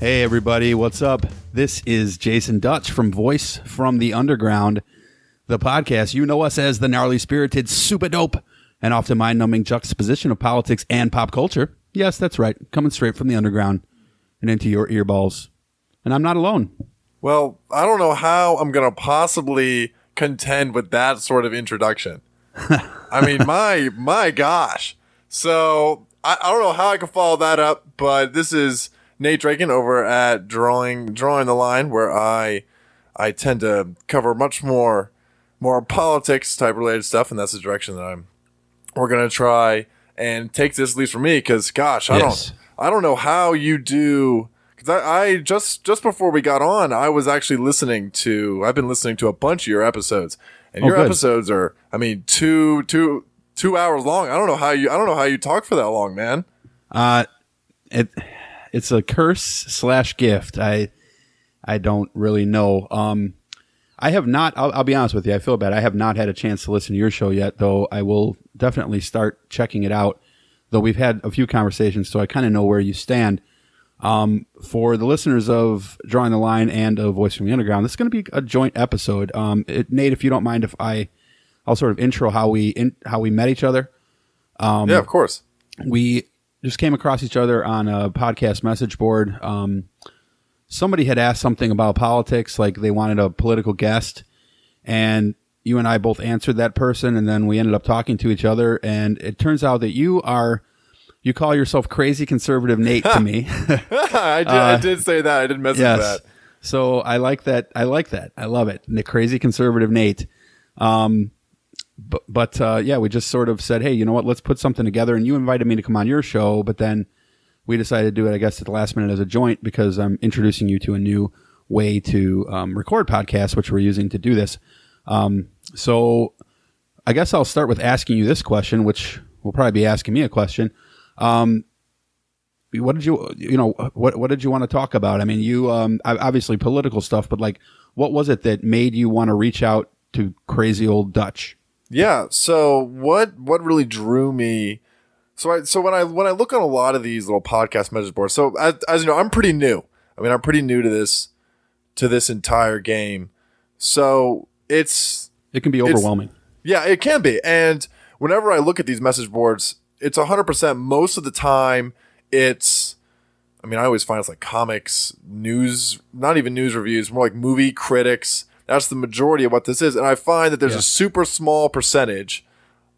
Hey, everybody, what's up? This is Jason Dutch from Voice from the Underground, the podcast. You know us as the gnarly spirited, super dope, and often mind numbing juxtaposition of politics and pop culture. Yes, that's right, coming straight from the underground and into your earballs. And I'm not alone. Well, I don't know how I'm going to possibly contend with that sort of introduction. I mean, my my gosh. So I, I don't know how I can follow that up, but this is Nate Draken over at Drawing Drawing the Line, where I I tend to cover much more more politics type related stuff, and that's the direction that I'm we're gonna try and take this at least for me, because gosh, I Yes. don't I don't know how you do because I, I just just before we got on, I was actually listening to I've been listening to a bunch of your episodes, and Oh, your good. episodes are I mean two two two hours long. I don't know how you I don't know how you talk for that long, man. Uh, it it's a curse slash gift. I I don't really know. Um, I have not. I'll, I'll be honest with you. I feel bad. I have not had a chance to listen to your show yet, though. I will definitely start checking it out. Though we've had a few conversations, so I kind of know where you stand. Um, for the listeners of Drawing the Line and of Voice from the Underground, this is going to be a joint episode. Um, it, Nate, if you don't mind, if I, I'll sort of intro how we in, how we met each other Um, yeah, of course. we just came across each other on a podcast message board. Um, somebody had asked something about politics, like they wanted a political guest, and you and I both answered that person, and then we ended up talking to each other, and it turns out that you are. You call yourself crazy conservative Nate to me. I, did, I did say that. I didn't mess Uh, yes. with that. So I like that. I like that. I love it. The crazy conservative Nate. Um, but, but uh, yeah, we just sort of said, hey, you know what? Let's put something together. And you invited me to come on your show, but then we decided to do it, I guess, at the last minute as a joint because I'm introducing you to a new way to um, record podcasts, which we're using to do this. Um, so I guess I'll start with asking you this question, which will probably be asking me a question. Um, what did you, you know, what what did you want to talk about? I mean, you um, obviously political stuff, but like, what was it that made you want to reach out to crazy old Dutch? Yeah. So what what really drew me? So I so when I when I look on a lot of these little podcast message boards. So as, as you know, I'm pretty new. I mean, I'm pretty new to this to this entire game. So it's It can be overwhelming. yeah, it can be. And whenever I look at these message boards, it's 100% most of the time it's I mean, I always find it's like comics, news, not even news reviews, more like movie critics. That's the majority of what this is. And I find that there's Yeah. a super small percentage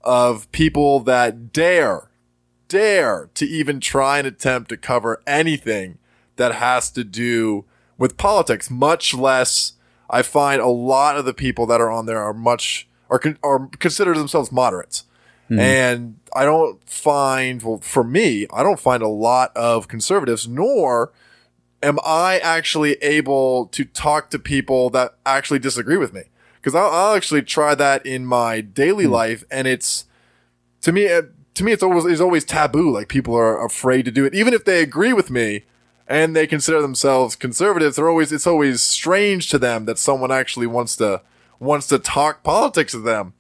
of people that dare, dare to even try and attempt to cover anything that has to do with politics, much less I find a lot of the people that are on there are much are con- are consider themselves moderates. Hmm. And I don't find well for me, I don't find a lot of conservatives nor am I actually able to talk to people that actually disagree with me? Because I'll, I'll actually try that in my daily hmm. life, and it's to me, to me, it's always it's always taboo. Like people are afraid to do it, even if they agree with me and they consider themselves conservatives. They're always it's always strange to them that someone actually wants to wants to talk politics with them,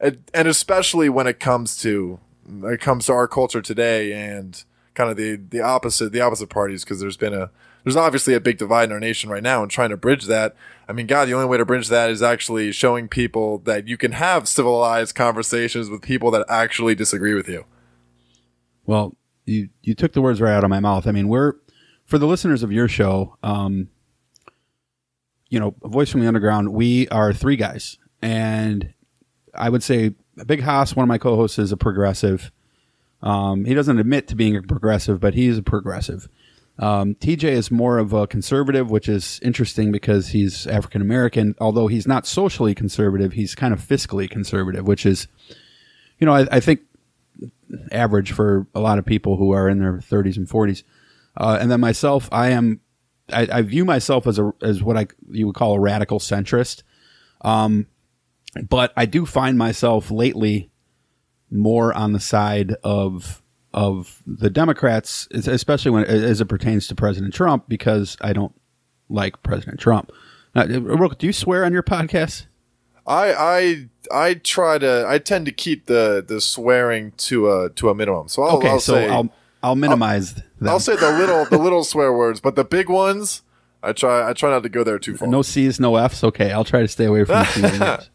and, and especially when it comes to it comes to our culture today and kind of the the opposite the opposite parties because there's been a there's obviously a big divide in our nation right now and trying to bridge that i mean god the only way to bridge that is actually showing people that you can have civilized conversations with people that actually disagree with you Well, you you took the words right out of my mouth. I mean, we're for the listeners of your show, um, you know, Voice from the Underground. We are three guys, and I would say Big Haas, one of my co-hosts, is a progressive. Um, he doesn't admit to being a progressive, but he is a progressive. Um, TJ is more of a conservative, which is interesting because he's African American. Although he's not socially conservative, he's kind of fiscally conservative, which is, you know, I, I think average for a lot of people who are in their 30s and 40s. Uh, and then myself, I am, I, I view myself as a as what I you would call a radical centrist. Um, but I do find myself lately more on the side of of the Democrats, especially when as it pertains to President Trump, because I don't like President Trump. Now, Rook, do you swear on your podcast? I I I try to I tend to keep the the swearing to a to a minimum. So I'll, Okay, I'll so say I'll I'll minimize I'll say the little the little swear words, but the big ones, I try I try not to go there too far. No C's, no F's. Okay, I'll try to stay away from the C's and F's.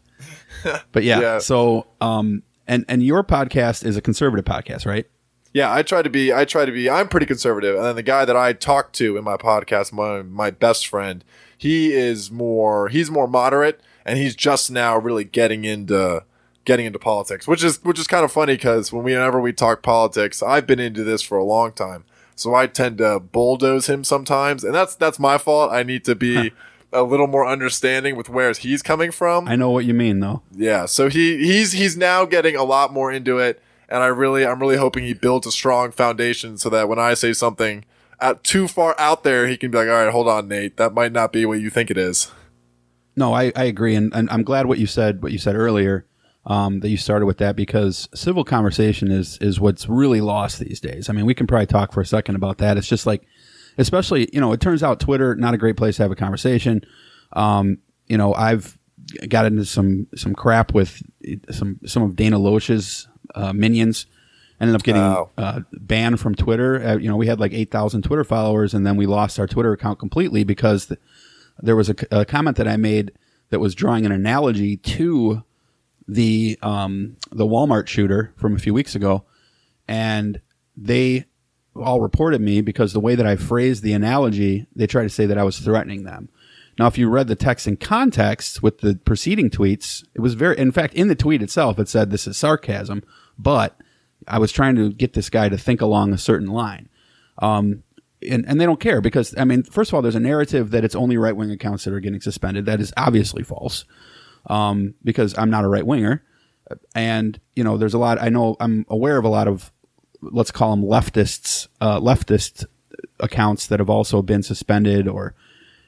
But yeah, Yeah. so um, and and your podcast is a conservative podcast, right? Yeah, I try to be. I try to be. I'm pretty conservative, and then the guy that I talk to in my podcast, my my best friend, he is more. He's more moderate, and he's just now really getting into getting into politics, which is which is kind of funny because when we whenever we talk politics, I've been into this for a long time, so I tend to bulldoze him sometimes, and that's that's my fault. I need to be. A little more understanding with where he's coming from. I know what you mean, though. Yeah, so he he's he's now getting a lot more into it, and I really I'm really hoping he builds a strong foundation so that when I say something out too far out there, he can be like, all right, hold on, Nate, that might not be what you think it is. No, I, I agree, and, and I'm glad what you said. What you said earlier, um, that you started with that because civil conversation is is what's really lost these days. I mean, we can probably talk for a second about that. It's just like, especially you know, it turns out Twitter not a great place to have a conversation. Um, you know, I've got into some some crap with some some of Dana Loesch's uh, minions. Ended up getting Wow. uh, banned from Twitter. Uh, you know, we had like eight thousand Twitter followers, and then we lost our Twitter account completely because the, there was a, a comment that I made that was drawing an analogy to the um, the Walmart shooter from a few weeks ago, and they all reported me because the way that I phrased the analogy, they tried to say that I was threatening them. Now, if you read the text in context with the preceding tweets, it was very. In fact, in the tweet itself, it said this is sarcasm, but I was trying to get this guy to think along a certain line and, and they don't care because I mean, first of all, there's a narrative that it's only right wing accounts that are getting suspended. That is obviously false, um, because I'm not a right winger, and you know, there's a lot. I know I'm aware of a lot of let's call them leftists, uh, leftist accounts that have also been suspended or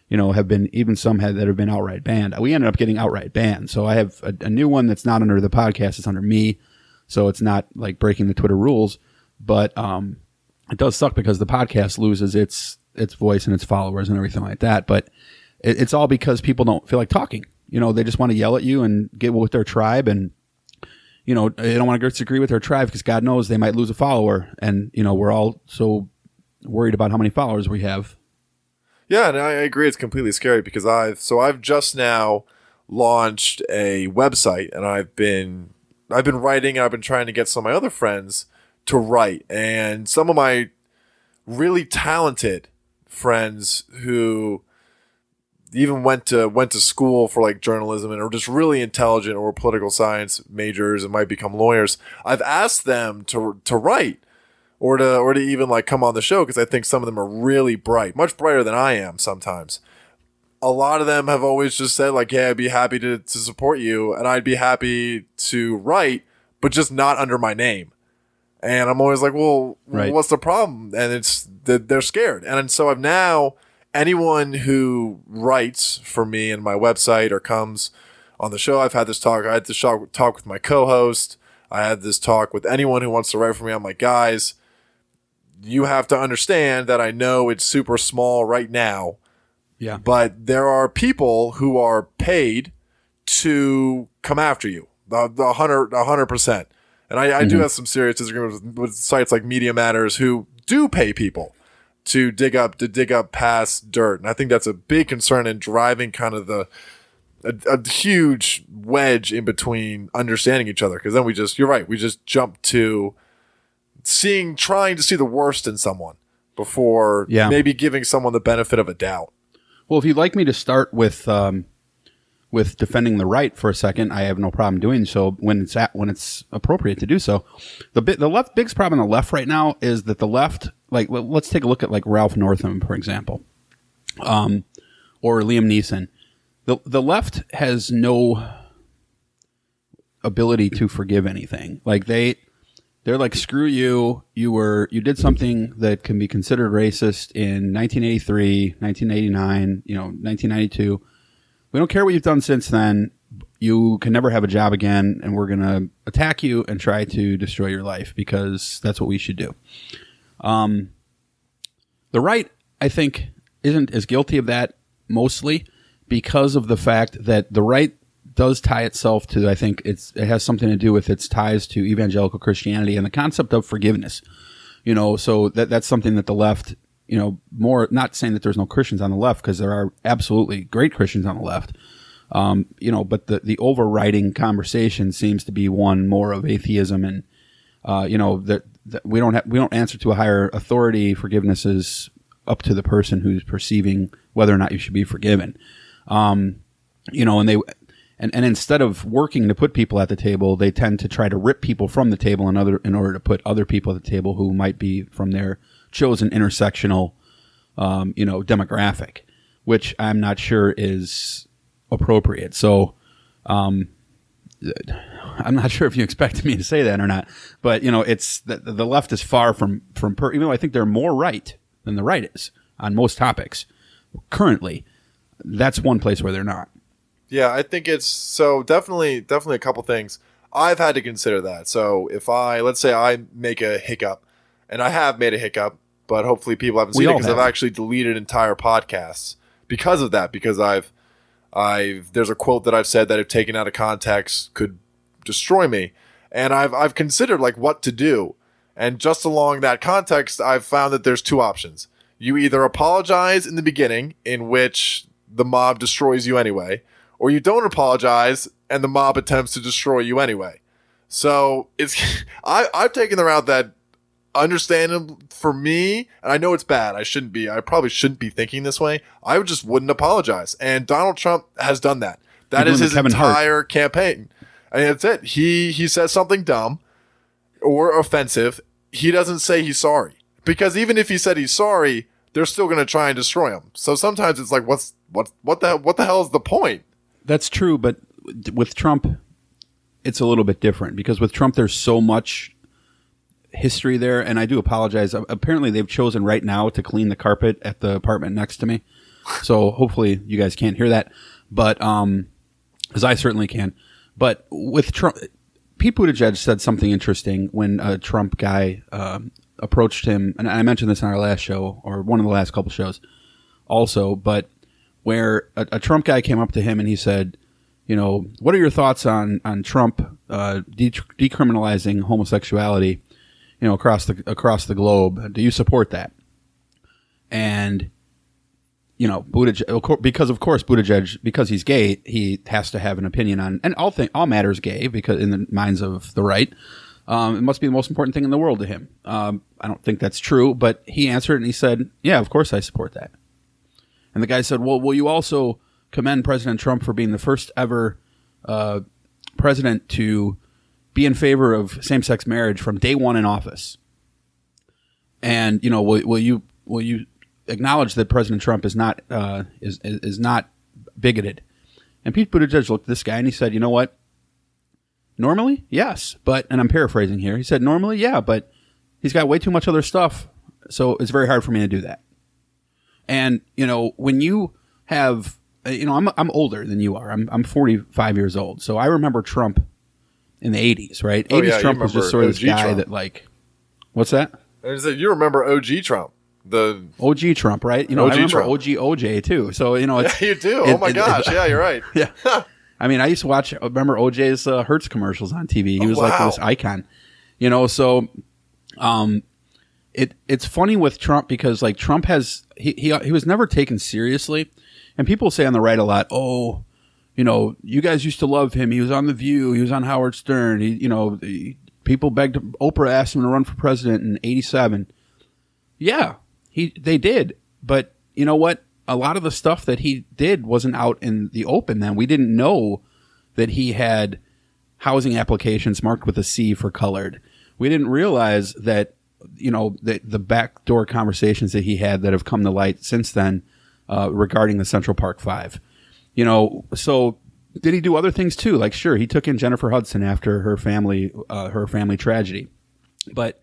you know have been even some that have been outright banned. We ended up getting outright banned, so I have a, a new one that's not under the podcast; it's under me, so it's not like breaking the Twitter rules, but um, it does suck because the podcast loses its its voice and its followers and everything like that. But it, it's all because people don't feel like talking. You know, they just want to yell at you and get with their tribe, and you know they don't want to disagree with their tribe because God knows they might lose a follower, and you know we're all so worried about how many followers we have. Yeah, and I agree. It's completely scary because I've so I've just now launched a website, and I've been I've been writing, I've been trying to get some of my other friends to write, and some of my really talented friends who even went to went to school for like journalism and are just really intelligent or political science majors and might become lawyers. I've asked them to to write or to or to even like come on the show because I think some of them are really bright, much brighter than I am sometimes. A lot of them have always just said like, "Yeah, I'd be happy to to support you, and I'd be happy to write, but just not under my name." And I'm always like, "Well, Right. what's the problem?" And it's that they're scared, and so I've now anyone who writes for me and my website or comes on the show, I've had this talk. I had this talk, talk with my co-host. I had this talk with anyone who wants to write for me. I'm like, guys, you have to understand that I know it's super small right now, Yeah, but there are people who are paid to come after you. The, the hundred, a hundred percent. And I, I do mm-hmm. have some serious disagreements with, with sites like Media Matters who do pay people to dig up to dig up past dirt, and I think that's a big concern in driving kind of the a, a huge wedge in between understanding each other. Because then we just, you're right, we just jump to seeing, trying to see the worst in someone before Yeah. maybe giving someone the benefit of a doubt. Well, if you'd like me to start with um, with defending the right for a second, I have no problem doing so when it's at, when it's appropriate to do so. The the left biggest problem on the left right now is that the left, like, let's take a look at like Ralph Northam, for example, um, or Liam Neeson. The the left has no ability to forgive anything. Like they they're like screw you. You were you did something that can be considered racist in 1983 1989 you know 1992 we don't care what you've done since then. You can never have a job again and we're going to attack you and try to destroy your life because that's what we should do. Um, the right i think isn't as guilty of that mostly because of the fact that the right does tie itself to I think it's it has something to do with its ties to evangelical Christianity and the concept of forgiveness. You know, so that that's something that the left, you know, more not saying that there's no Christians on the left because there are absolutely great Christians on the left. Um, you know, but the the overriding conversation seems to be one more of atheism and uh, you know that, that we don't have we don't answer to a higher authority. Forgiveness is up to the person who's perceiving whether or not you should be forgiven. Um, you know, and they and, and instead of working to put people at the table, they tend to try to rip people from the table in other in order to put other people at the table who might be from their chosen intersectional, um, you know, demographic, which I'm not sure is appropriate. So, um, I'm not sure if you expected me to say that or not, but you know, it's the, the left is far from from per, even though I think they're more right than the right is on most topics currently. That's one place where they're not. Yeah, I think it's so definitely definitely a couple things. I've had to consider that. So if I let's say I make a hiccup, and I have made a hiccup, but hopefully people haven't We seen it because I've actually deleted entire podcasts because of that. Because I've I've there's a quote that I've said that if taken out of context could destroy me, and I've I've considered like what to do, and just along that context, I've found that there's two options. You either apologize in the beginning, in which the mob destroys you anyway, or you don't apologize and the mob attempts to destroy you anyway. So it's I I've taken the route that understandable for me, and I know it's bad. I shouldn't be. I probably shouldn't be thinking this way. I just wouldn't apologize, and Donald Trump has done that. That is his Kevin Hart. entire campaign. And that's it. He he says something dumb or offensive. He doesn't say he's sorry because even if he said he's sorry, they're still going to try and destroy him. So sometimes it's like, what's what what the what the hell is the point? That's true, but with Trump, it's a little bit different because with Trump, there's so much history there, and I do apologize. Apparently, they've chosen right now to clean the carpet at the apartment next to me, so hopefully you guys can't hear that, but um, because I certainly can. But with Trump, Pete Buttigieg said something interesting when a Trump guy um, approached him, and I mentioned this on our last show or one of the last couple shows, also, but where a, a Trump guy came up to him and he said, you know, what are your thoughts on on Trump uh, de- decriminalizing homosexuality, you know, across the across the globe? Do you support that? And you know, Buttigieg, because of course Buttigieg, because he's gay, he has to have an opinion on, and all thing, all matters gay, because in the minds of the right, um, it must be the most important thing in the world to him. Um, I don't think that's true, but he answered and he said, "Yeah, of course I support that." And the guy said, "Well, will you also commend President Trump for being the first ever uh, president to be in favor of same-sex marriage from day one in office?" And you know, will, will you will you acknowledge that President Trump is not uh, is, is not bigoted? And Pete Buttigieg looked at this guy and he said, "You know what? Normally, yes, but and I'm paraphrasing here. He said, normally, yeah, but he's got way too much other stuff, so it's very hard for me to do that." And you know, when you have, uh, you know, I'm I'm older than you are. I'm I'm 45 years old, so I remember Trump in the 80s, right? 80s Oh, yeah, Trump was just sort of this OG guy Trump. that like, what's that? Said, you remember OG Trump, the OG Trump, right? You know, OG I remember Trump. OG OJ too. So you know, yeah, you do. it- oh my it- gosh, yeah, you're right. yeah. I mean, I used to watch. Remember OJ's uh, Hertz commercials on TV. He Oh, was like this icon, you know. So, um, it it's funny with Trump because like Trump has he he he was never taken seriously, and people say on the right a lot, oh, you know, you guys used to love him. He was on The View. He was on Howard Stern. He, you know, people begged Oprah asked him to run for president in '87. Yeah, he they did, but you know what? A lot of the stuff that he did wasn't out in the open. Then we didn't know that he had housing applications marked with a C for colored. We didn't realize that you know the the backdoor conversations that he had that have come to light since then uh, regarding the Central Park Five. You know, so did he do other things too? Like, sure, he took in Jennifer Hudson after her family uh, her family tragedy, but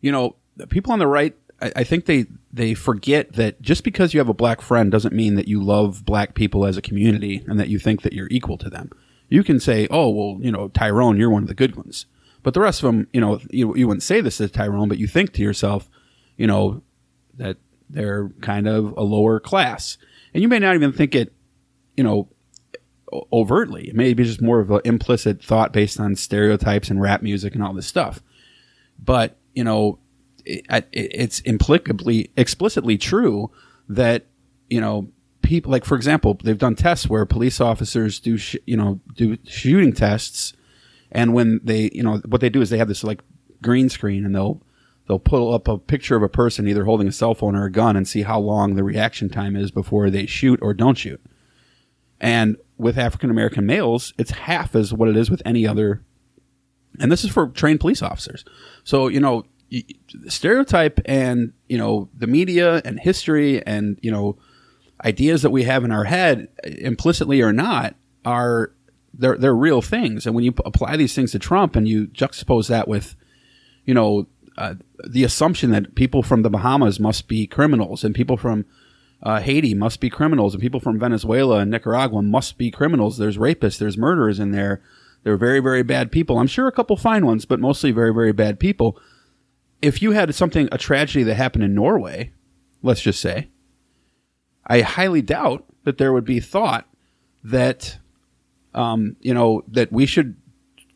you know, people on the right, I, I think they they forget that just because you have a black friend doesn't mean that you love black people as a community and that you think that you're equal to them. You can say, "Oh, well, you know, Tyrone, you're one of the good ones," but the rest of them, you know, you, you wouldn't say this to Tyrone, but you think to yourself, you know, that they're kind of a lower class, and you may not even think it, you know, overtly. It may be just more of an implicit thought based on stereotypes and rap music and all this stuff. But you know, it, it's implicably explicitly true that you know people like for example they've done tests where police officers do sh- you know do shooting tests and when they you know what they do is they have this like green screen and they'll they'll pull up a picture of a person either holding a cell phone or a gun and see how long the reaction time is before they shoot or don't shoot and with African American males, it's half as what it is with any other. And this is for trained police officers. So, you know, stereotype and, you know, the media and history and, you know, ideas that we have in our head, implicitly or not, are they're they're real things. And when you apply these things to Trump and you juxtapose that with, you know, uh, the assumption that people from the Bahamas must be criminals and people from uh, Haiti must be criminals, and people from Venezuela and Nicaragua must be criminals. There's rapists, there's murderers in there. They're very, very bad people. I'm sure a couple fine ones, but mostly very, very bad people. If you had something, a tragedy that happened in Norway, let's just say, I highly doubt that there would be thought that, um, you know, that we should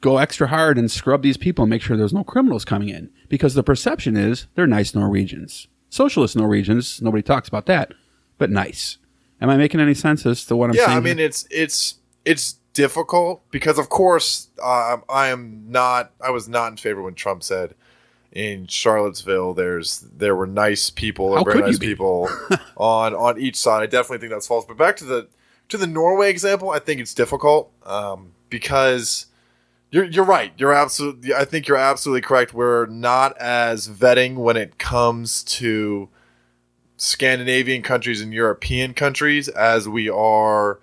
go extra hard and scrub these people and make sure there's no criminals coming in because the perception is they're nice Norwegians. Socialist Norwegians, nobody talks about that but nice. Am I making any sense as to what I'm yeah, saying? Yeah, I mean here? it's it's it's difficult because of course uh, I am not I was not in favor when Trump said in Charlottesville there's there were nice people or very nice people on on each side. I definitely think that's false. But back to the to the Norway example, I think it's difficult um, because you're you're right. You're absolutely. I think you're absolutely correct. We're not as vetting when it comes to Scandinavian countries and European countries as we are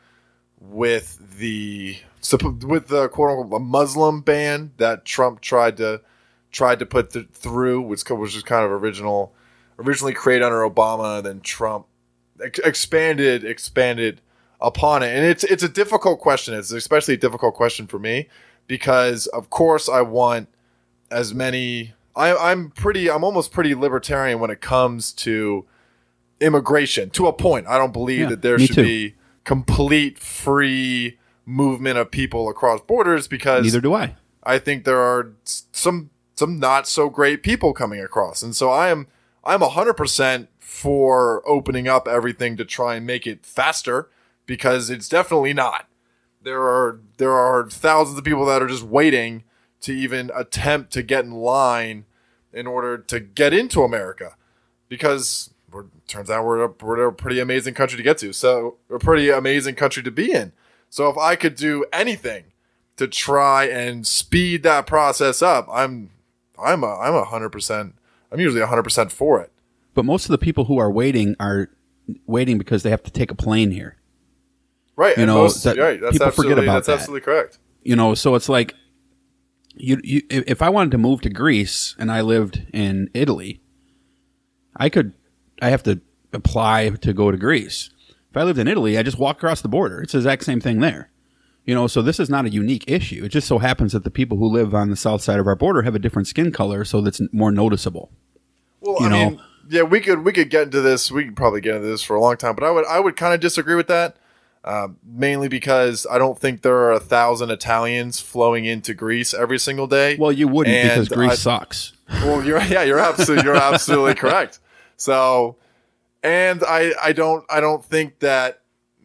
with the with the quote unquote Muslim ban that Trump tried to tried to put th- through, which was just kind of original, originally created under Obama, then Trump ex- expanded expanded upon it, and it's it's a difficult question. It's especially a difficult question for me because, of course, I want as many. I, I'm pretty. I'm almost pretty libertarian when it comes to immigration to a point. I don't believe yeah, that there should too. be complete free movement of people across borders because neither do I. I think there are some some not so great people coming across, and so I am I'm hundred percent for opening up everything to try and make it faster because it's definitely not. There are there are thousands of people that are just waiting to even attempt to get in line in order to get into America because turns out we're a, we're a pretty amazing country to get to. So a pretty amazing country to be in. So if I could do anything to try and speed that process up, I'm I'm a I'm a hundred percent. I'm usually a hundred percent for it. But most of the people who are waiting are waiting because they have to take a plane here. Right. You know, most, that right. That's people forget about that's that. absolutely correct. You know, so it's like you, you if I wanted to move to Greece and I lived in Italy, I could I have to apply to go to Greece. If I lived in Italy, I just walk across the border. It's the exact same thing there. You know, so this is not a unique issue. It just so happens that the people who live on the south side of our border have a different skin color, so that's more noticeable. Well, you I know, mean, yeah, we could we could get into this. We could probably get into this for a long time, but I would I would kind of disagree with that. Uh, mainly because I don't think there are a thousand Italians flowing into Greece every single day. Well, you wouldn't and because Greece I, sucks. Well, you're yeah, you're absolutely you're absolutely correct. So, and I I don't I don't think that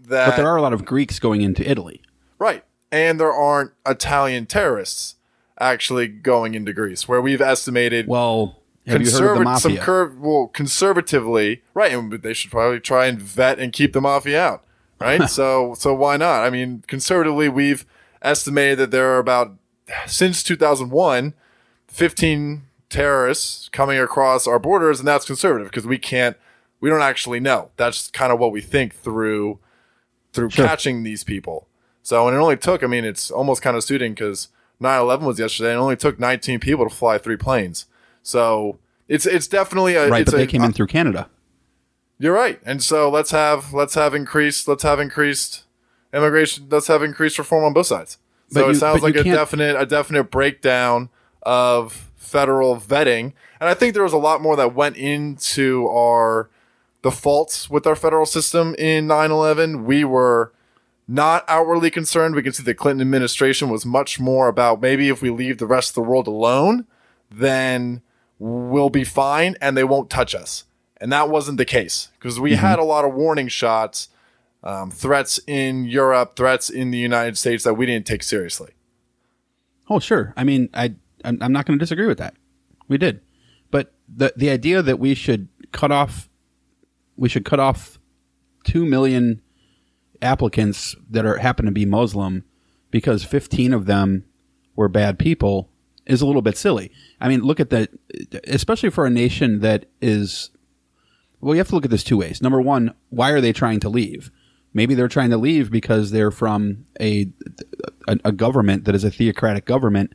that But there are a lot of Greeks going into Italy. Right. And there aren't Italian terrorists actually going into Greece, where we've estimated well have you heard of the mafia? Some curve, well, conservatively, right? And they should probably try and vet and keep the mafia out, right? so, so why not? I mean, conservatively, we've estimated that there are about since 2001, 15 terrorists coming across our borders, and that's conservative because we can't, we don't actually know. That's kind of what we think through through sure. catching these people. So, and it only took, I mean, it's almost kind of suiting because 9/11 was yesterday, and it only took 19 people to fly three planes. So it's it's definitely a right, but they came in through Canada. You're right, and so let's have let's have increased let's have increased immigration. Let's have increased reform on both sides. So you, it sounds like a definite a definite breakdown of federal vetting. And I think there was a lot more that went into our the faults with our federal system in 9/11. We were not outwardly concerned. We can see the Clinton administration was much more about maybe if we leave the rest of the world alone, then we'll be fine and they won't touch us. And that wasn't the case because we had a lot of warning shots, um, threats in Europe, threats in the United States that we didn't take seriously. Oh, sure. I mean, I I'm, I'm not going to disagree with that. We did, but the the idea that we should cut off, we should cut off two million applicants that are happen to be Muslim because 15 of them were bad people is a little bit silly. I mean, look at that, especially for a nation that is. Well, you have to look at this two ways. Number one, why are they trying to leave? Maybe they're trying to leave because they're from a a, a government that is a theocratic government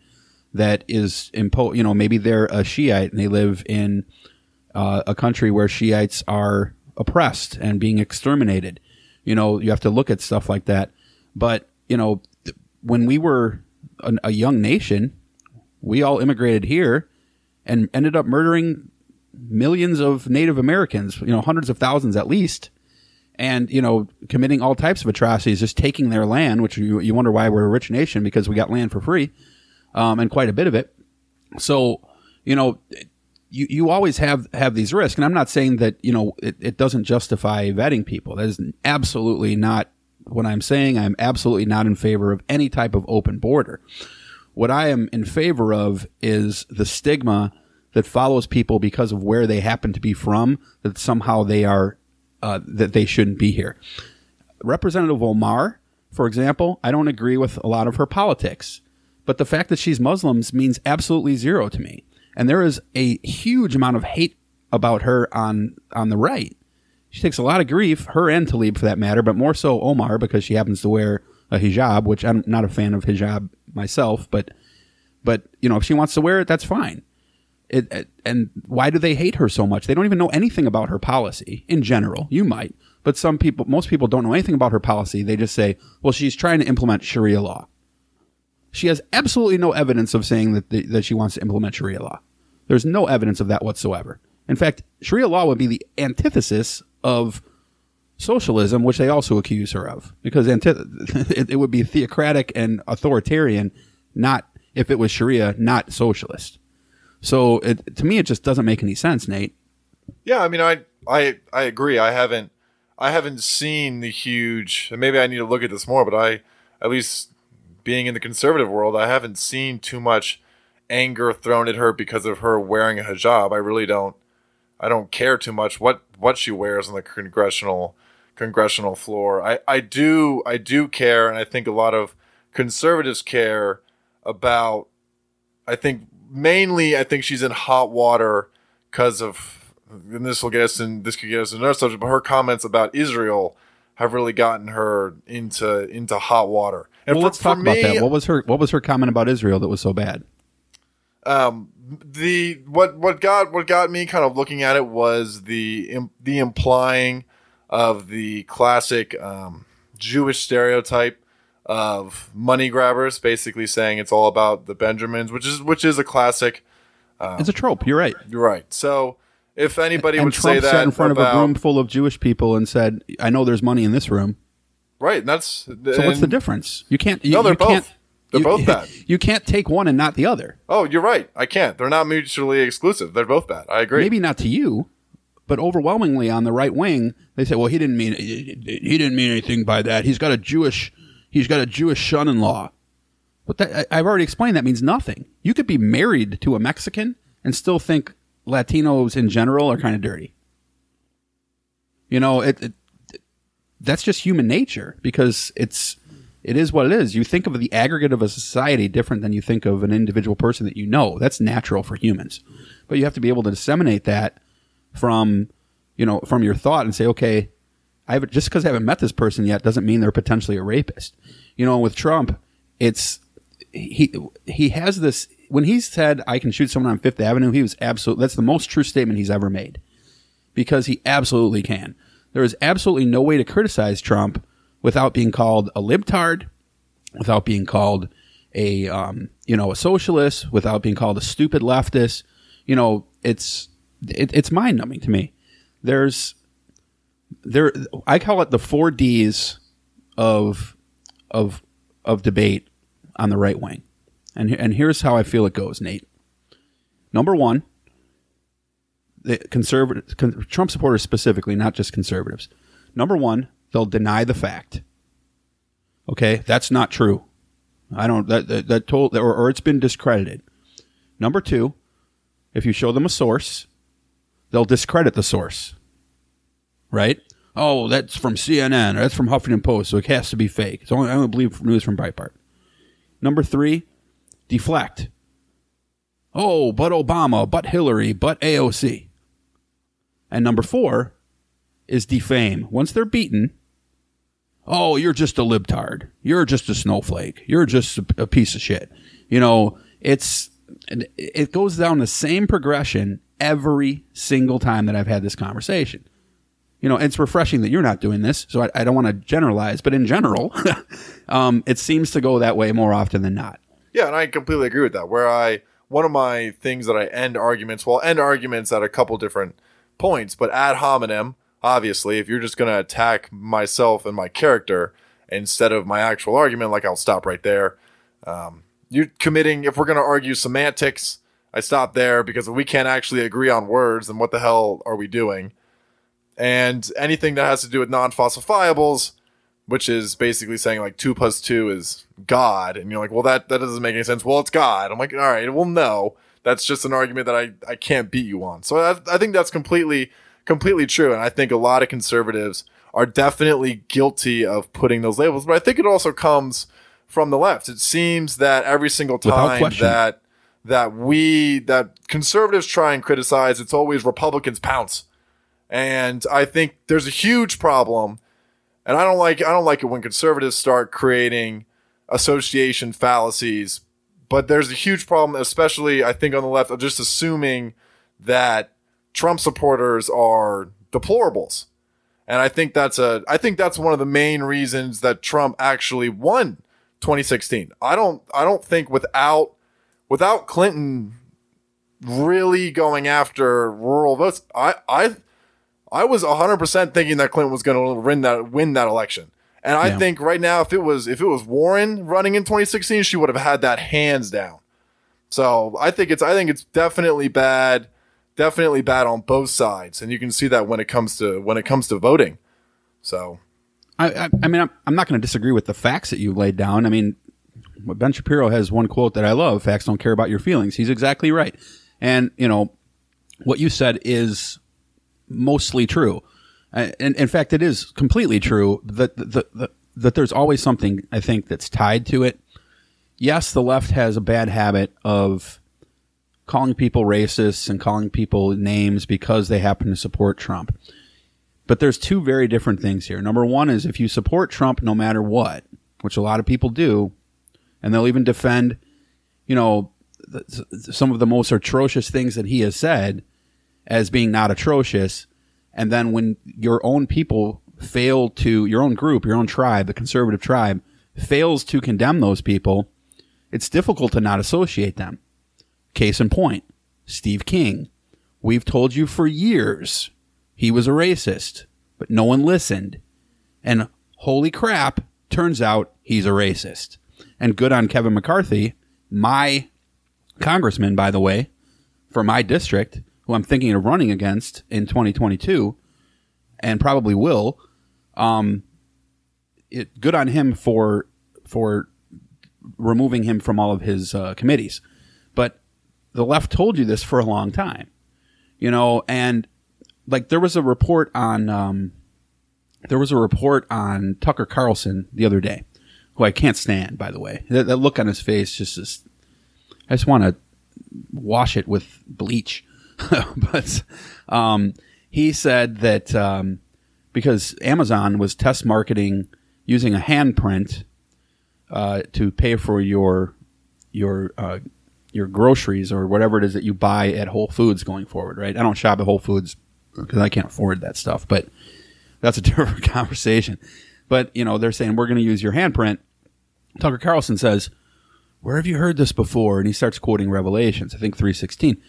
that is impo. You know, maybe they're a Shiite and they live in uh, a country where Shiites are oppressed and being exterminated. You know, you have to look at stuff like that. But you know, when we were a, a young nation, we all immigrated here and ended up murdering millions of Native Americans. You know, hundreds of thousands at least and you know committing all types of atrocities, just taking their land, which you, you wonder why we're a rich nation because we got land for free, um, and quite a bit of it. So you know, you you always have have these risks, and I'm not saying that you know it, it doesn't justify vetting people. That is absolutely not what I'm saying. I'm absolutely not in favor of any type of open border. What I am in favor of is the stigma that follows people because of where they happen to be from, that somehow they are uh, that they shouldn't be here. Representative Omar, for example, I don't agree with a lot of her politics, but the fact that she's Muslims means absolutely zero to me. And there is a huge amount of hate about her on on the right. She takes a lot of grief, her and Tlaib for that matter, but more so Omar because she happens to wear a hijab, which I'm not a fan of hijab myself, but but you know if she wants to wear it, that's fine. It, it, and why do they hate her so much? They don't even know anything about her policy in general. You might, but some people, most people don't know anything about her policy. They just say, well, she's trying to implement Sharia law. She has absolutely no evidence of saying that, the, that she wants to implement Sharia law. There's no evidence of that whatsoever. In fact, Sharia law would be the antithesis of socialism, which they also accuse her of, because it would be theocratic and authoritarian, not if it was Sharia, not socialist. So it, to me, it just doesn't make any sense, Nate. Yeah, I mean, I I I agree. I haven't I haven't seen the huge. and Maybe I need to look at this more, but I at least being in the conservative world, I haven't seen too much anger thrown at her because of her wearing a hijab. I really don't. I don't care too much what what she wears on the congressional congressional floor. I I do I do care, and I think a lot of conservatives care about. I think mainly I think she's in hot water because of and this will get us in this could get us in another subject, but her comments about Israel have really gotten her into into hot water. And well, for, let's talk me, about that. What was her what was her comment about Israel that was so bad? Um the what what got what got me kind of looking at it was the the implying of the classic um, Jewish stereotype of money grabbers, basically saying it's all about the Benjamins, which is which is a classic. Um, it's a trope. You're right. You're right. So if anybody and would Trump say that sat in front about, of a room full of Jewish people and said, "I know there's money in this room." Right. And that's so. what's the difference? You can't. You, no, they're you both. Can't, they're you, both bad. You can't take one and not the other. Oh, you're right. I can't. They're not mutually exclusive. They're both bad. I agree. Maybe not to you, but overwhelmingly on the right wing, they say, "Well, he didn't mean he didn't mean anything by that. He's got a Jewish he's got a Jewish son-in-law." But that, I, I've already explained that means nothing. You could be married to a Mexican and still think Latinos in general are kind of dirty. You know, it, it that's just human nature because it's it is what it is. You think of the aggregate of a society different than you think of an individual person that you know. That's natural for humans. But you have to be able to disseminate that from, you know, from your thought and say, okay, I have just because I haven't met this person yet doesn't mean they're potentially a rapist. You know, with Trump, it's he he has this when he said I can shoot someone on Fifth Avenue, he was absolutely that's the most true statement he's ever made. Because he absolutely can. There is absolutely no way to criticize Trump without being called a libtard, without being called a um, you know a socialist, without being called a stupid leftist. You know, it's it, it's mind numbing to me. There's there I call it the four D's of of of debate on the right wing. And and here's how I feel it goes, Nate. Number 1, the conservative con- Trump supporters specifically, not just conservatives. Number one, they'll deny the fact. Okay, that's not true. I don't that that, that told or, or it's been discredited. Number two, if you show them a source, they'll discredit the source. Right? Oh, that's from CNN or that's from Huffington Post, so it has to be fake. So I don't believe news from Breitbart. Number three, deflect. Oh, but Obama, but Hillary, but AOC. And number four is defame. Once they're beaten, oh, you're just a libtard. You're just a snowflake. You're just a, a piece of shit. You know, it's it goes down the same progression every single time that I've had this conversation. You know, it's refreshing that you're not doing this, so I, I don't want to generalize, but in general, um, it seems to go that way more often than not. Yeah, and I completely agree with that. Where I one of my things that I end arguments, well, end arguments at a couple different points, but ad hominem, obviously, if you're just going to attack myself and my character instead of my actual argument, like I'll stop right there. Um, you're committing, if we're going to argue semantics, I stop there because if we can't actually agree on words, then what the hell are we doing? And anything that has to do with non falsifiables, which is basically saying like two plus two is God. And you're like, well, that, that doesn't make any sense. Well, it's God. I'm like, all right, well, no, that's just an argument that I, I can't beat you on. So I, I think that's completely, completely true. And I think a lot of conservatives are definitely guilty of putting those labels, but I think it also comes from the left. It seems that every single time that, that we, that conservatives try and criticize, it's always Republicans pounce. And I think there's a huge problem and I don't like I don't like it when conservatives start creating association fallacies. But there's a huge problem, especially I think on the left, of just assuming that Trump supporters are deplorables. And I think that's a I think that's one of the main reasons that Trump actually won 2016. I don't I don't think without without Clinton really going after rural votes, I I I was 100% thinking that Clinton was going to win that win that election. And I yeah. think right now if it was if it was Warren running in 2016, she would have had that hands down. So, I think it's I think it's definitely bad, definitely bad on both sides, and you can see that when it comes to when it comes to voting. So, I I, I mean I'm, I'm not going to disagree with the facts that you laid down. I mean, Ben Shapiro has one quote that I love, facts don't care about your feelings. He's exactly right. And, you know, what you said is mostly true. Uh, and in fact, it is completely true that the, that there's always something I think that's tied to it. Yes, the left has a bad habit of calling people racists and calling people names because they happen to support Trump. But there's two very different things here. Number one is if you support Trump no matter what, which a lot of people do, and they'll even defend, you know, some of the most atrocious things that he has said as being not atrocious. And then when your own people fail to, your own group, your own tribe, the conservative tribe, fails to condemn those people, it's difficult to not associate them. Case in point, Steve King. We've told you for years he was a racist, but no one listened. And holy crap, turns out he's a racist. And good on Kevin McCarthy, my congressman, by the way, for my district, who I'm thinking of running against in 2022, and probably will. Um, it, good on him for for removing him from all of his uh, committees, but the left told you this for a long time, you know, and like there was a report on um, there was a report on Tucker Carlson the other day, who I can't stand, by the way. That, that look on his face just is, I just want to wash it with bleach. but um, he said that um, because Amazon was test marketing using a handprint uh, to pay for your your uh, your groceries or whatever it is that you buy at Whole Foods going forward, right? I don't shop at Whole Foods because I can't afford that stuff, but that's a different conversation. But you know, they're saying we're going to use your handprint. Tucker Carlson says, "Where have you heard this before?" And he starts quoting Revelations, I think three sixteen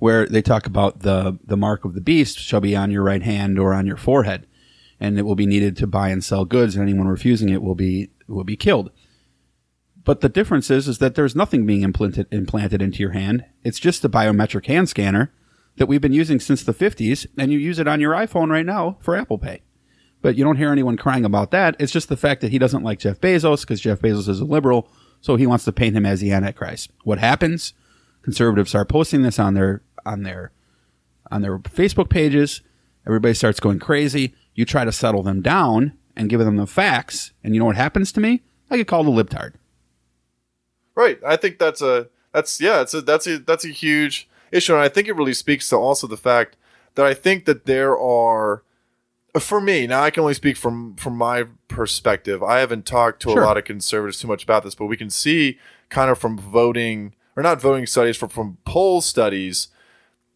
where they talk about the the mark of the beast shall be on your right hand or on your forehead, and it will be needed to buy and sell goods, and anyone refusing it will be will be killed. But the difference is is that there's nothing being implanted implanted into your hand. It's just a biometric hand scanner that we've been using since the 50s, and you use it on your iPhone right now for Apple Pay. But you don't hear anyone crying about that. It's just the fact that he doesn't like Jeff Bezos because Jeff Bezos is a liberal, so he wants to paint him as the Antichrist. What happens? Conservatives start posting this on their on their on their Facebook pages. Everybody starts going crazy. You try to settle them down and give them the facts, and you know what happens to me? I get called a libtard. Right. I think that's a that's yeah, it's a that's a that's a huge issue. And I think it really speaks to also the fact that I think that there are for me, now I can only speak from from my perspective. I haven't talked to Sure. a lot of conservatives too much about this, but we can see kind of from voting or not voting studies, from from poll studies,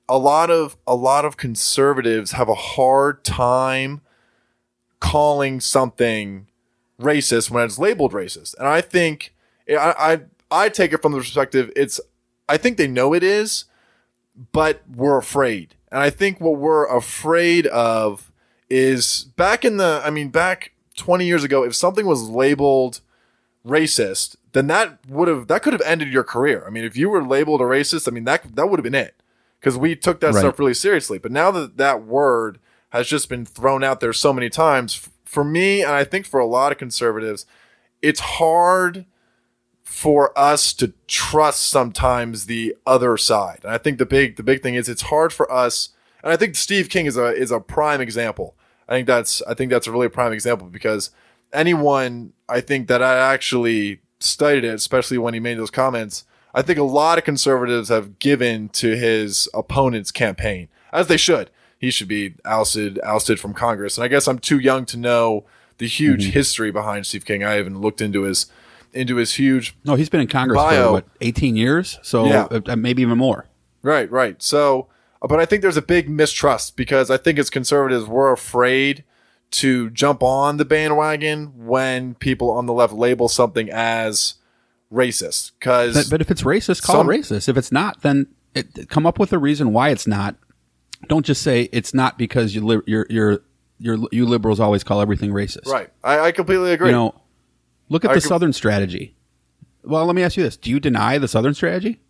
a lot of a lot of conservatives have a hard time calling something racist when it's labeled racist. And I think I I, I take it from the perspective it's I think they know it is, but we're afraid. And I think what we're afraid of is back in the I mean back 20 years ago if something was labeled racist, then that would have that could have ended your career. I mean if you were labeled a racist, I mean that that would have been it. Cuz we took that Right. stuff really seriously. But now that that word has just been thrown out there so many times for me and I think for a lot of conservatives, it's hard for us to trust sometimes the other side. And I think the big the big thing is it's hard for us and I think Steve King is a is a prime example. I think that's I think that's a really prime example because anyone I think that I actually studied it, especially when he made those comments, I think a lot of conservatives have given to his opponent's campaign, as they should. He should be ousted ousted from Congress. And I guess I'm too young to know the huge mm-hmm. history behind Steve King. I haven't looked into his into his huge No, he's been in Congress Bio. for what, 18 years? So Yeah. Uh, uh, maybe even more. Right, right. So, uh, but I think there's a big mistrust because I think as conservatives, we're afraid to jump on the bandwagon when people on the left label something as racist. But, Because but if it's racist, call Some- it racist. If it's not, then it, come up with a reason why it's not. Don't just say it's not because you li- you're, you're, you're, you liberals always call everything racist. right, I, I completely agree. You know, look at I the com- Southern strategy. Well, let me ask you this: Do you deny the Southern strategy?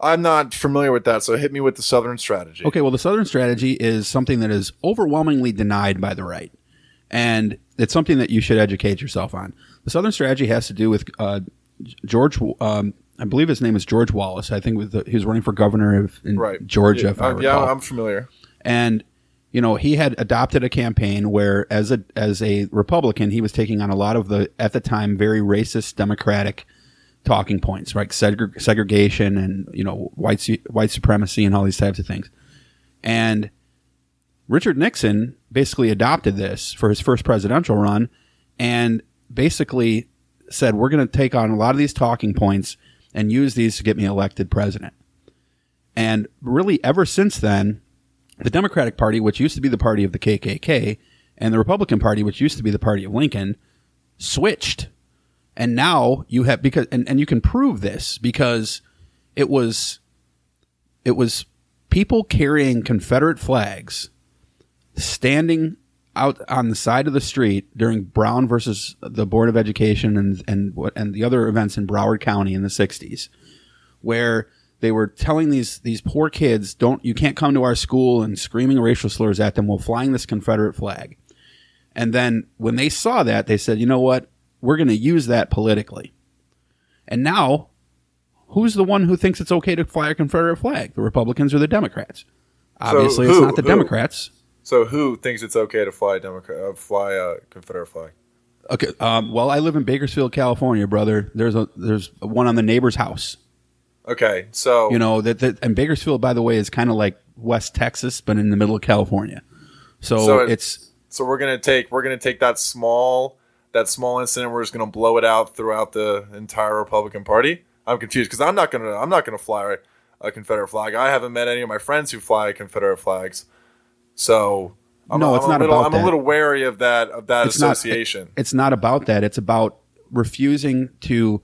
I'm not familiar with that, so hit me with the Southern strategy. Okay, well, the Southern strategy is something that is overwhelmingly denied by the right, and it's something that you should educate yourself on. The Southern strategy has to do with uh, George. Um, I believe his name is George Wallace. I think with the, he was running for governor of in Right, Georgia. Yeah, uh, yeah. I'm familiar. and you know he had adopted a campaign where as a as a republican he was taking on a lot of the at the time very racist democratic talking points like segre- segregation and you know white su- white supremacy and all these types of things and richard nixon basically adopted this for his first presidential run and basically said we're going to take on a lot of these talking points and use these to get me elected president and really ever since then the Democratic Party, which used to be the party of the KKK, and the Republican Party, which used to be the party of Lincoln, switched. And now you have because and, and you can prove this because it was it was people carrying Confederate flags standing out on the side of the street during Brown versus the Board of Education and and what and the other events in Broward County in the 60s where they were telling these these poor kids, "Don't you can't come to our school," and screaming racial slurs at them while flying this Confederate flag. And then when they saw that, they said, "You know what? We're going to use that politically." And now, who's the one who thinks it's okay to fly a Confederate flag? The Republicans or the Democrats? Obviously, who- it's not the who? Democrats. So, who thinks it's okay to fly a Democrat, uh, fly a Confederate flag? Okay. Um, well, I live in Bakersfield, California, brother. There's a there's one on the neighbor's house. Okay, so You know that, that and Bakersfield, by the way, is kind of like West Texas, but in the middle of California. So, So it- it's So we're gonna take we're gonna take that small that small incident. We're just gonna blow it out throughout the entire Republican Party. I'm confused because I'm not gonna I'm not gonna fly a Confederate flag. I haven't met any of my friends who fly Confederate flags. So I'm, No, I'm it's a not little, about I'm that. a little wary of that of that It's not- association. it's not about that. It's about refusing to.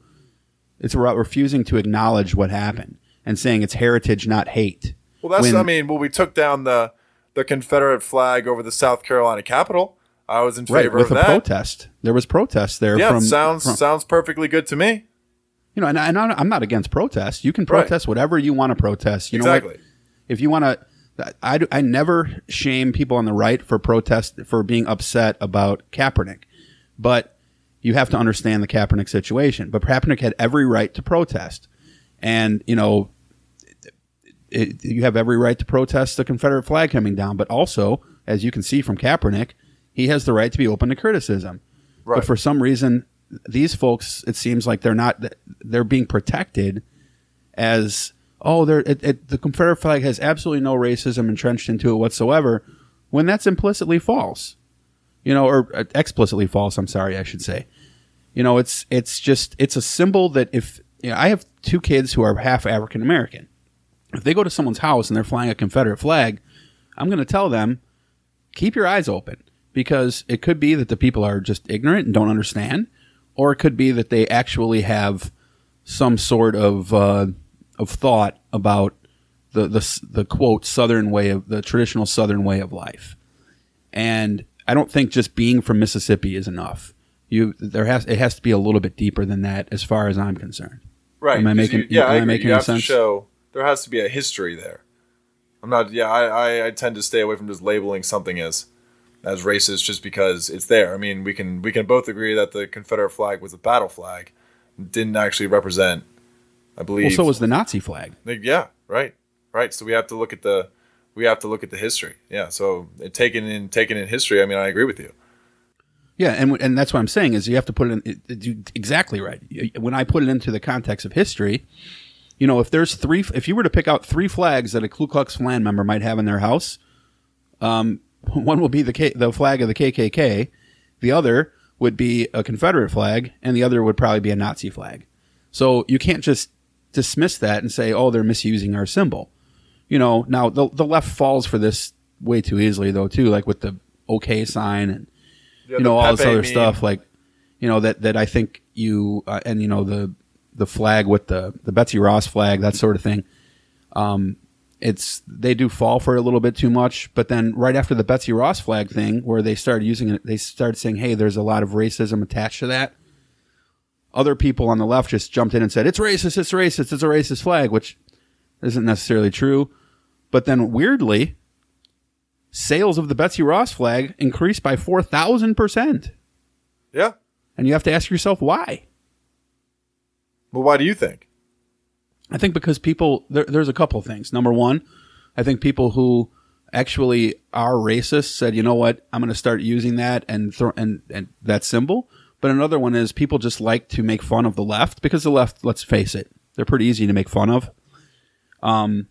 It's about refusing to acknowledge what happened and saying it's heritage, not hate. well, that's when- I mean, well, we took down the the Confederate flag over the South Carolina Capitol. I was in favor Right with of a that. protest. There was protest there. Yeah, from, sounds from- sounds perfectly good to me. you know, and, and I'm I'm not against protest. You can Right. protest whatever you want to protest. You know what? if you want to, I, I never shame people on the right for protest for being upset about Kaepernick, but you have to understand the Kaepernick situation. But Kaepernick had every right to protest, and you know, it, you have every right to protest the Confederate flag coming down. But also, as you can see from Kaepernick, he has the right to be open to criticism. Right. But for some reason, these folks, it seems like they're not. They're being protected as oh, it, the Confederate flag has absolutely no racism entrenched into it whatsoever, when that's implicitly false, you know, or uh, explicitly false. I'm sorry, I should say. You know, it's it's just it's a symbol that if you know, I have two kids who are half African American, if they go to someone's house and they're flying a Confederate flag, I'm going to tell them keep your eyes open because it could be that the people are just ignorant and don't understand, or it could be that they actually have some sort of uh, of thought about the, the the quote southern way of the traditional southern way of life and i don't think just being from mississippi is enough you there has it has to be a little bit deeper than that as far as i'm concerned Right. Am I making- you- yeah, am I I making you have to sense? show there has to be a history there. I'm not. Yeah, I, I, I tend to stay away from just labeling something as as racist just because it's there. I mean, we can we can both agree that the Confederate flag was a battle flag, didn't actually represent. I believe. well so was the nazi flag Like, yeah, right, right. So we have to look at the we have to look at the history. Yeah. So it, taken in taken in history. I mean, I agree with you. Yeah, and and that's what I'm saying is you have to put it in it, it- exactly right. When I put it into the context of history, you know, if there's three, if you were to pick out three flags that a Ku Klux Klan member might have in their house, um, one will be the K, the flag of the KKK, the other would be a Confederate flag, and the other would probably be a Nazi flag. So you can't just dismiss that and say, oh, they're misusing our symbol. You know, now the the left falls for this way too easily though too, like with the OK sign and you know all this other stuff like you know that that I think you uh, and you know the the flag with the the Betsy Ross flag that sort of thing. Um, it's they do fall for it a little bit too much, but then right after the Betsy Ross flag thing, where they started using it, they started saying, "Hey, there's a lot of racism attached to that." Other people on the left just jumped in and said, "It's racist! It's racist! It's a racist flag," which isn't necessarily true. But then weirdly, sales of the Betsy Ross flag increased by four thousand percent. Yeah. And you have to ask yourself why. Well, why do you think? I think because people, there, there's a couple things. Number one, I think people who actually are racist said, you know what, I'm going to start using that and, throw and, and that symbol. But another one is people just like to make fun of the left because the left, let's face it, they're pretty easy to make fun of. Um,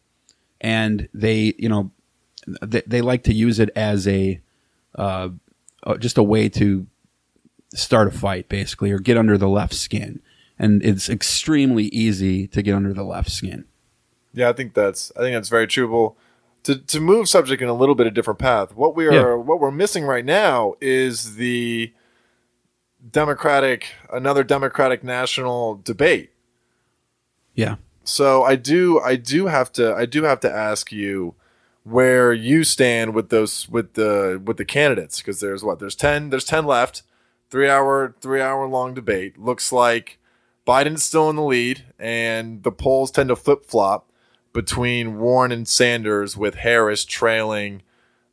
and they, you know, they, they like to use it as a, uh, uh, just a way to start a fight basically or get under the left skin and it's extremely easy to get under the left skin Yeah, I think that's I think that's very true. Well, to to move subject in a little bit of a different path, what we are Yeah. what we're missing right now is the democratic another democratic national debate. yeah. So I do I do have to I do have to ask you where you stand with those with the with the candidates because there's what there's 10 there's 10 left. 3 hour 3 hour long debate. Looks like Biden's still in the lead and the polls tend to flip-flop between Warren and Sanders with Harris trailing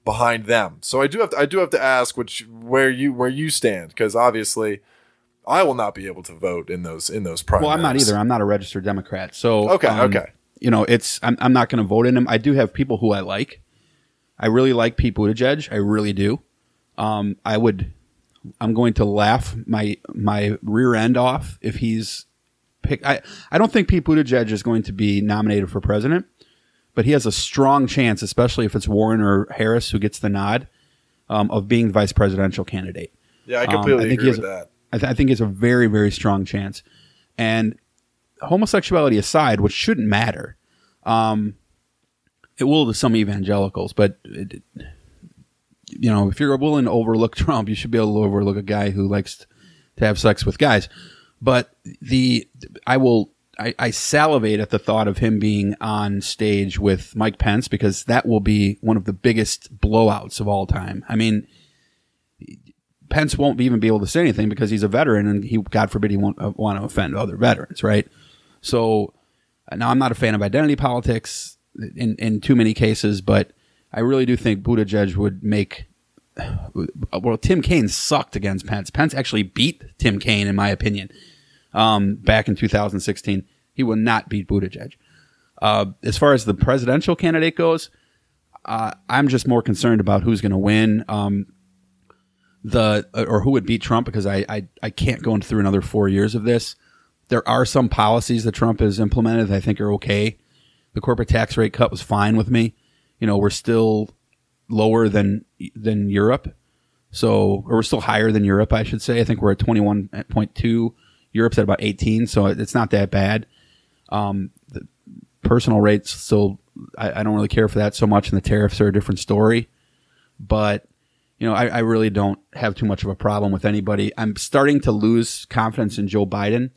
behind them. So I do have to, I do have to ask which where you where you stand because obviously I will not be able to vote in those in those primaries. well i'm not either. I'm not a registered democrat. So Okay, um, okay. you know it's i'm, I'm not going to vote in them. I do have people who i like. I really like pete buttigieg. I really do. Um, i would i'm going to laugh my my rear end off if he's pick i i don't think pete buttigieg is going to be nominated for president but he has a strong chance especially if it's warren or harris who gets the nod um, of being the vice presidential candidate Yeah, I Um, completely I think agree with has- that. I, th- I think it's a very, very strong chance. And homosexuality aside, which shouldn't matter, um, it will to some evangelicals, but it, you know, if you're willing to overlook Trump, you should be able to overlook a guy who likes to have sex with guys. But the I will I, I salivate at the thought of him being on stage with Mike Pence because that will be one of the biggest blowouts of all time. I mean, Pence won't even be able to say anything because he's a veteran and he, God forbid, he won't uh, want to offend other veterans, right? So uh, now I'm not a fan of identity politics. in in too many cases, but I really do think Buttigieg would make. Well, Tim Kaine sucked against Pence. Pence actually beat Tim Kaine, in my opinion, um, back in 2016. He will not beat Buttigieg. Uh, as far as the presidential candidate goes, uh, I'm just more concerned about who's going to win. Um, the or who would beat Trump because I, I I can't go through another four years of this. There are some policies that Trump has implemented that I think are okay. The corporate tax rate cut was fine with me. You know, we're still lower than than Europe. So, or we're still higher than Europe, I should say. I think we're at 21.2. Europe's at about 18, so it's not that bad. Um, the personal rates still, I, I, don't really care for that so much, and the tariffs are a different story. But, you know, I, I really don't have too much of a problem with anybody. I'm starting to lose confidence in Joe Biden,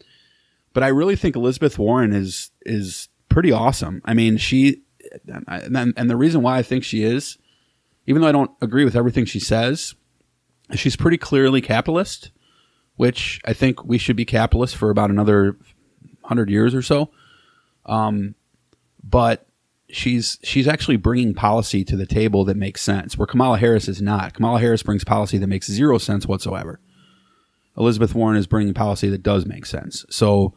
but I really think Elizabeth Warren is is pretty awesome. I mean, she, and, and the reason why I think she is, even though I don't agree with everything she says, she's pretty clearly capitalist, which I think we should be capitalist for about another hundred years or so. Um, but she's she's actually bringing policy to the table that makes sense, where Kamala Harris is not. Kamala Harris brings policy that makes zero sense whatsoever. Elizabeth Warren is bringing policy that does make sense. So,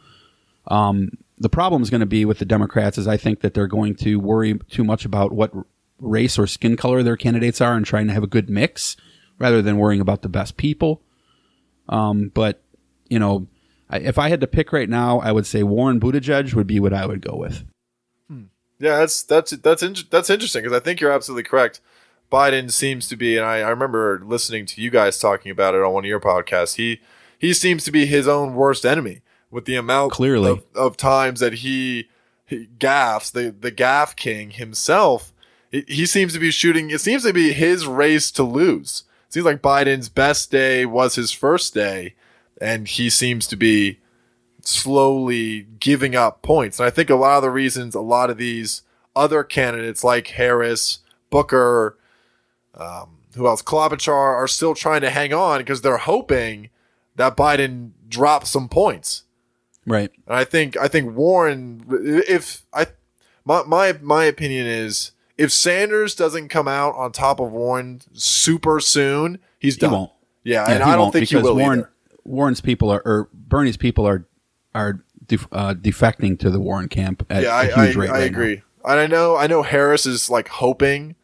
um, the problem is going to be with the Democrats is I think that they're going to worry too much about what race or skin color their candidates are and trying to have a good mix rather than worrying about the best people. Um, but you know, I, if I had to pick right now, I would say Warren Buttigieg would be what I would go with. Hmm. Yeah, that's that's that's in, that's interesting because I think you're absolutely correct. Biden seems to be, and I, I remember listening to you guys talking about it on one of your podcasts. He he seems to be his own worst enemy with the amount clearly of, of times that he, he gaffes the the gaffe king himself. He, he seems to be shooting. It seems to be his race to lose seems like Biden's best day was his first day, and he seems to be slowly giving up points. And I think a lot of the reasons a lot of these other candidates like Harris, Booker, um, who else, Klobuchar, are still trying to hang on because they're hoping that Biden drops some points. Right. And I think I think Warren, if I, my my my opinion is if Sanders doesn't come out on top of Warren super soon, he's done. He won't. Yeah, yeah and I don't think he will Warren, either. Warren's people are, or Bernie's people are, are def, uh, defecting to the Warren camp at yeah, a huge I, rate. I, I agree, now. and I know, I know Harris is like hoping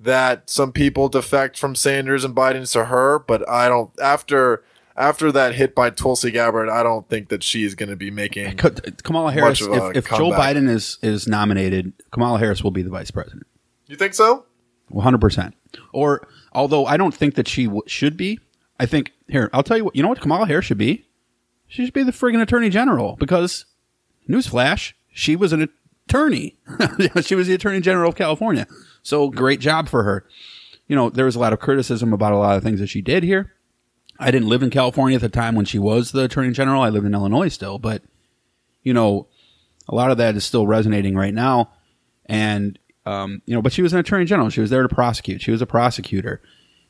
that some people defect from Sanders and Biden to her, but I don't. After after that hit by Tulsi Gabbard, I don't think that she's going to be making Kamala Harris. If, if Joe Biden is is nominated, Kamala Harris will be the vice president. You think so? One hundred percent. Or although I don't think that she w- should be, I think here I'll tell you what. You know what Kamala Harris should be? She should be the friggin' attorney general because, newsflash, she was an attorney. she was the attorney general of California. So great job for her. You know, there was a lot of criticism about a lot of things that she did here. I didn't live in California at the time when she was the attorney general. I lived in Illinois still, but you know, a lot of that is still resonating right now. And um, you know, but she was an attorney general. She was there to prosecute. She was a prosecutor,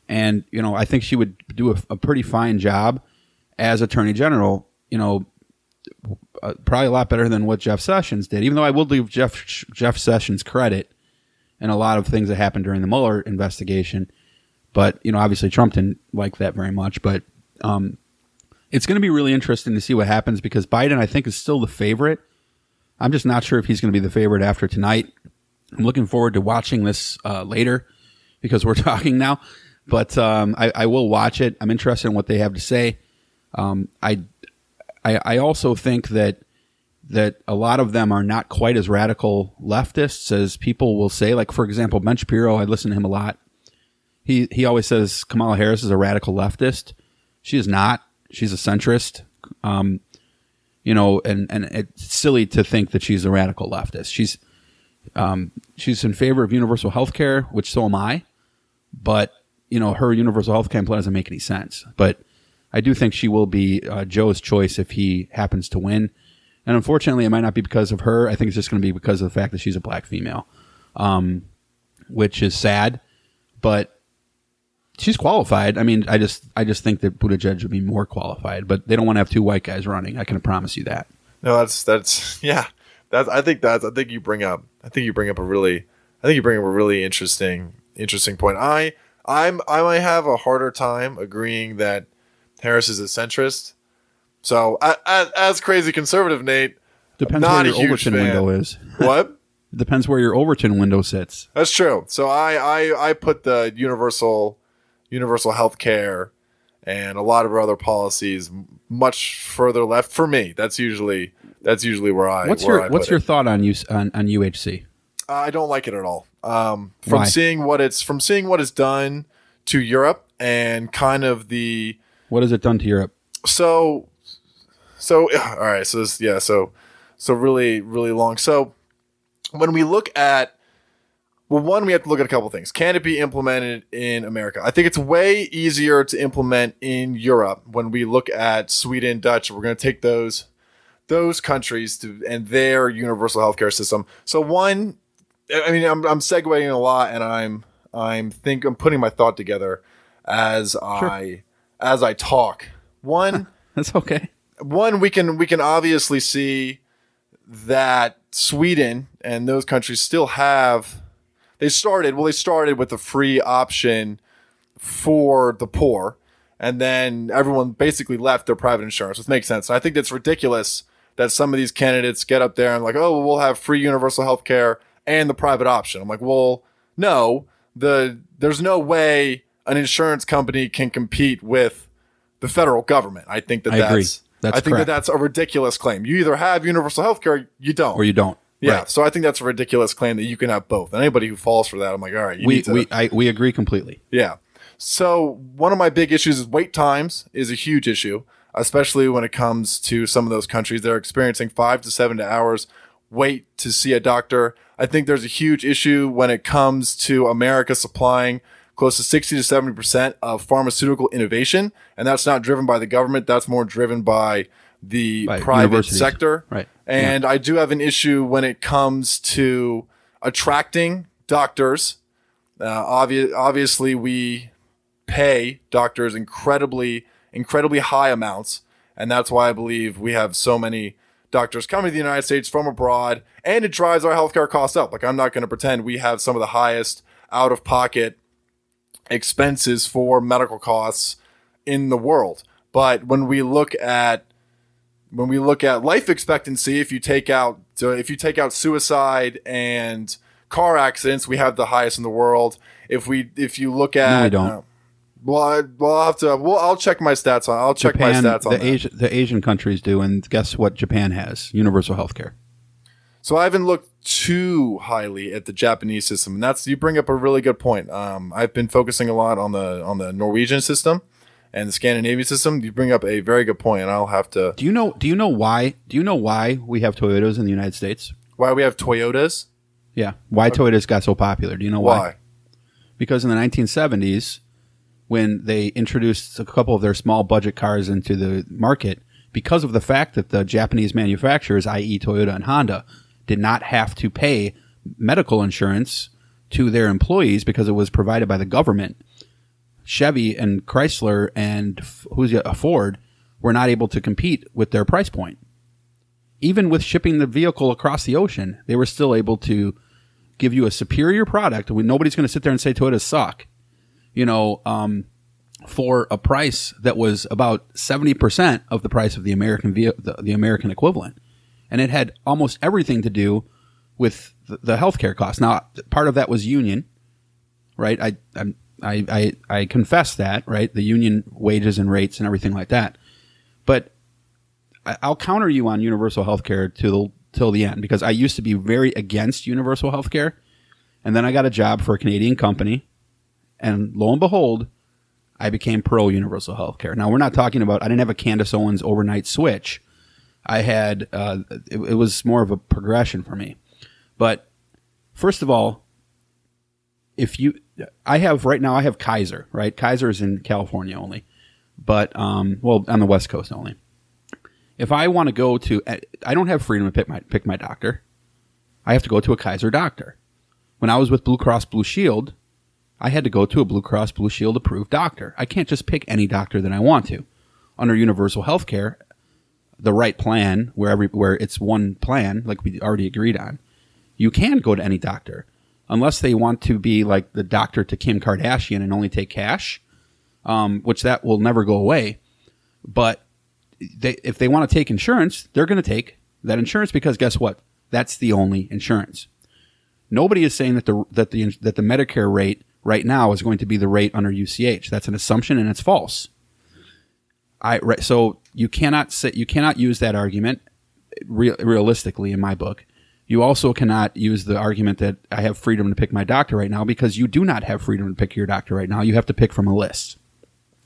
and you know, I think she would do a, a pretty fine job as attorney general. You know, uh, probably a lot better than what Jeff Sessions did. Even though I will give Jeff Jeff Sessions credit and a lot of things that happened during the Mueller investigation. But you know, obviously Trump didn't like that very much. But um, it's going to be really interesting to see what happens because Biden, I think, is still the favorite. I'm just not sure if he's going to be the favorite after tonight. I'm looking forward to watching this uh, later because we're talking now. But um, I, I, will watch it. I'm interested in what they have to say. Um, I, I, I also think that that a lot of them are not quite as radical leftists as people will say. Like for example, Ben Shapiro, I listen to him a lot he he always says Kamala Harris is a radical leftist. She is not. She's a centrist. Um, you know, and and it's silly to think that she's a radical leftist. She's um, she's in favor of universal health care, which so am I. But you know, her universal health care plan doesn't make any sense. But I do think she will be uh, Joe's choice if he happens to win. And unfortunately, it might not be because of her. I think it's just going to be because of the fact that she's a black female, um, which is sad. But she's qualified. I mean, I just I just think that Buttigieg would be more qualified, but they don't want to have two white guys running. I can promise you that. No, that's that's yeah. That's I think that's I think you bring up I think you bring up a really I think you bring up a really interesting interesting point. I I'm I might have a harder time agreeing that Harris is a centrist. So as, as crazy conservative Nate, Depends where your Overton fan. window is. what? Depends where your Overton window sits. That's true. So I I I put the universal universal health care and a lot of our other policies much further left for me. That's usually that's usually where I What's where your I What's your it. thought on use on, on UHC? I don't like it at all. Um, from Why? seeing what it's from seeing what it's done to Europe and kind of the What has it done to Europe? so so all right so this yeah so so really really long so when we look at well one we have to look at a couple things. Can it be implemented in america? I think it's way easier to implement in europe when we look at sweden dutch. We're going to take those those countries to and their universal healthcare system. So one i mean i'm, I'm segueing a lot and i'm i'm think i'm putting my thought together as i as i talk. One That's okay. one we can we can obviously see that Sweden and those countries still have they started well they started with a free option for the poor and then everyone basically left their private insurance which makes sense and I think that's ridiculous that some of these candidates get up there and like oh well, we'll have free universal health care and the private option I'm like well no the there's no way an insurance company can compete with the federal government I think that I that's That's I think correct. that that's a ridiculous claim. You either have universal health care, you don't. Or you don't. Yeah. Right. So I think that's a ridiculous claim that you can have both. And anybody who falls for that, I'm like, all right, you We need to. we I, we agree completely. yeah. So one of my big issues is wait times is a huge issue, especially when it comes to some of those countries that are experiencing five to seven to hours wait to see a doctor. I think there's a huge issue when it comes to America supplying close to 60 to 70% of pharmaceutical innovation. And that's not driven by the government. That's more driven by the By private sector. Right. And I do have an issue when it comes to attracting doctors. Uh, obvi- obviously, we pay doctors incredibly, incredibly high amounts. And that's why I believe we have so many doctors coming to the United States from abroad. And it drives our healthcare costs up. Like, I'm not going to pretend we have some of the highest out of pocket expenses for medical costs in the world. But when we look at when we look at life expectancy, if you take out so if you take out suicide and car accidents, we have the highest in the world. If we if you look at we don't. uh, well, I, well, I'll have to. Well, I'll check my stats on. I'll check Japan, my stats on the that. Asian the Asian countries do, and guess what? Japan has universal health care. So I haven't looked too highly at the Japanese system, and that's you bring up a really good point. Um, I've been focusing a lot on the on the Norwegian system and the Scandinavian system. You bring up a very good point, and I'll have to. Do you know? Do you know why? Do you know why we have Toyotas in the United States? Why we have Toyotas? Yeah, why Toyotas got so popular? Do you know why? Why? Because in the 1970s, when they introduced a couple of their small budget cars into the market, because of the fact that the Japanese manufacturers, i.e., Toyota and Honda, did not have to pay medical insurance to their employees because it was provided by the government. Chevy and Chrysler and who's a Ford were not able to compete with their price point. Even with shipping the vehicle across the ocean, they were still able to give you a superior product. Nobody's going to sit there and say Toyota suck, you know, um, for a price that was about seventy percent of the price of the American ve- the, the American equivalent, and it had almost everything to do with the, the healthcare costs. Now, part of that was union, right? I I'm, I I I confess that, right? The union wages and rates and everything like that, but I'll counter you on universal healthcare till till the end because I used to be very against universal health care. and then I got a job for a Canadian company, and lo and behold, I became pro universal health care. Now we're not talking about I didn't have a Candace Owens overnight switch. I had uh, it, it was more of a progression for me, but first of all, if you I have right now I have Kaiser right Kaiser is in California only, but um well on the West Coast only if I want to go to, I don't have freedom to pick my pick my doctor. I have to go to a Kaiser doctor. When I was with Blue Cross Blue Shield, I had to go to a Blue Cross Blue Shield approved doctor. I can't just pick any doctor that I want to. Under universal health care, the right plan where every where it's one plan like we already agreed on, you can go to any doctor unless they want to be like the doctor to Kim Kardashian and only take cash, um, which that will never go away. But they, if they want to take insurance, they're going to take that insurance because guess what? That's the only insurance. Nobody is saying that the that the that the Medicare rate right now is going to be the rate under UCH. That's an assumption and it's false. I so you cannot say you cannot use that argument real, realistically in my book. You also cannot use the argument that I have freedom to pick my doctor right now because you do not have freedom to pick your doctor right now. You have to pick from a list.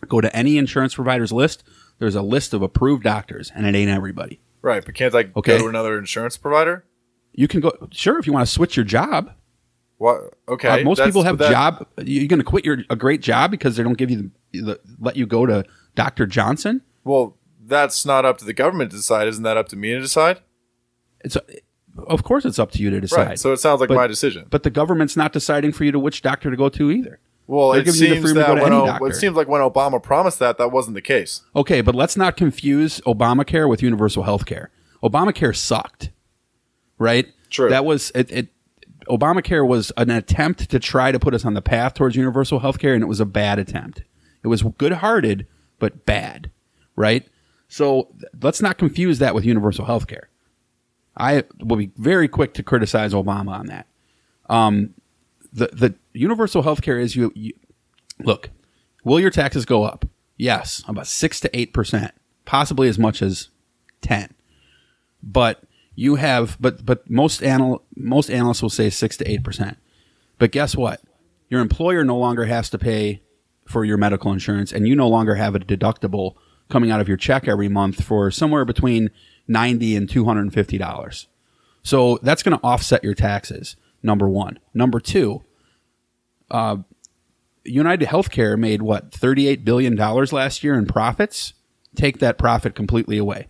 Go to any insurance provider's list. There's a list of approved doctors, and it ain't everybody. Right, but can't I Okay. go to another insurance provider? You can go sure if you want to switch your job. What? Okay, Uh, most people have that- job. You're going to quit your a great job because they don't give you the, the let you go to Doctor Johnson. Well, that's not up to the government to decide. Isn't that up to me to decide? It's of course it's up to you to decide. Right. So it sounds like But- my decision. but the government's not deciding for you to which doctor to go to either. well, they're it giving you the seems that when O- it seems like when Obama promised that, that wasn't the case. Okay, but let's not confuse Obamacare with universal health care. Obamacare sucked, right? True. That was it, it. Obamacare was an attempt to try to put us on the path towards universal health care, and it was a bad attempt. It was good-hearted, but bad, right? So let's not confuse that with universal health care. I will be very quick to criticize Obama on that. Um, the the universal health care is you, you look, will your taxes go up? Yes, about six to eight percent, possibly as much as ten. But you have, but but most anal most analysts will say six to eight percent. But guess what? Your employer no longer has to pay for your medical insurance, and you no longer have a deductible coming out of your check every month for somewhere between ninety and two hundred and fifty dollars. So that's going to offset your taxes. Number one. Number two. Uh, United Healthcare made what thirty-eight billion dollars last year in profits. Take that profit completely away.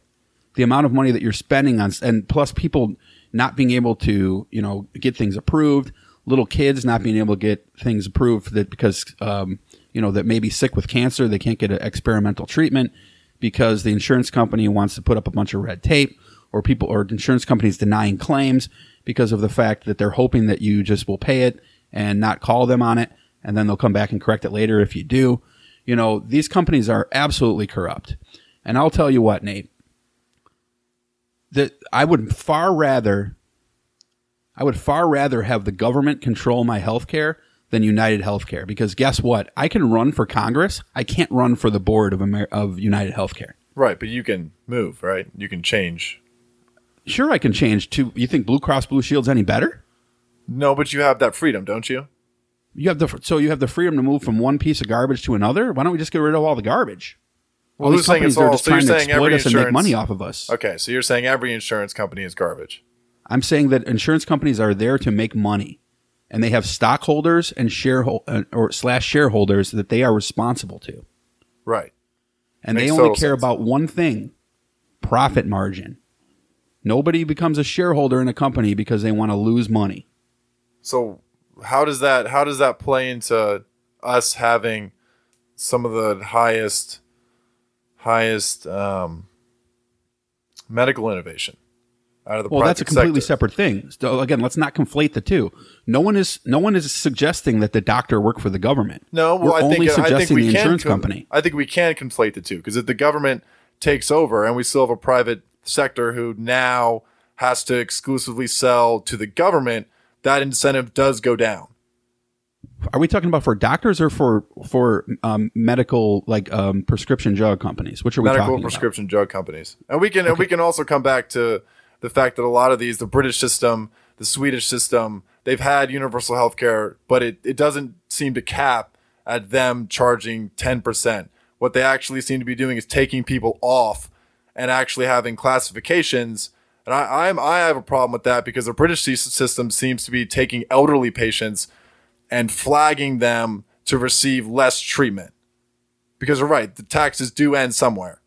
The amount of money that you're spending on, and plus people not being able to, you know, get things approved. Little kids not being able to get things approved that because, um, you know, that may be sick with cancer, they can't get an experimental treatment because the insurance company wants to put up a bunch of red tape, or people or insurance companies denying claims because of the fact that they're hoping that you just will pay it and not call them on it, and then they'll come back and correct it later if you do. You know, these companies are absolutely corrupt. And I'll tell you what, Nate, that I would far rather I would far rather have the government control my health care than United Healthcare because guess what? I can run for Congress. I can't run for the board of Amer- of United Healthcare. Right, but you can move, right? You can change. Sure, I can change to. You think Blue Cross Blue Shield's any better? No, but you have that freedom, don't you? You have the so you have the freedom to move from one piece of garbage to another. Why don't we just get rid of all the garbage? All Well, these who's saying companies it's are all- just so trying to exploit us and make money off of us. Okay, so you're saying every insurance company is garbage. I'm saying that insurance companies are there to make money, and they have stockholders and sharehold uh, or slash shareholders that they are responsible to, Right. and Makes they only care sense. about one thing: profit margin. Nobody becomes a shareholder in a company because they want to lose money. So how does that how does that play into us having some of the highest highest um, medical innovation out of the Well, that's a completely sector? separate thing. So again, let's not conflate the two. No one is no one is suggesting that the doctor work for the government. No, well, We're I think only I think suggesting we the can insurance con- company. I think we can conflate the two because if the government takes over and we still have a private sector who now has to exclusively sell to the government, that incentive does go down. Are we talking about for doctors or for for um, medical like um, prescription drug companies? Which are we medical prescription drug companies. And we can and we can also come back to the fact that a lot of these, the British system, the Swedish system, they've had universal health care, but it, it doesn't seem to cap at them charging ten percent. What they actually seem to be doing is taking people off and actually having classifications. And I, I'm I have a problem with that because the British system seems to be taking elderly patients and flagging them to receive less treatment. Because you're right, the taxes do end somewhere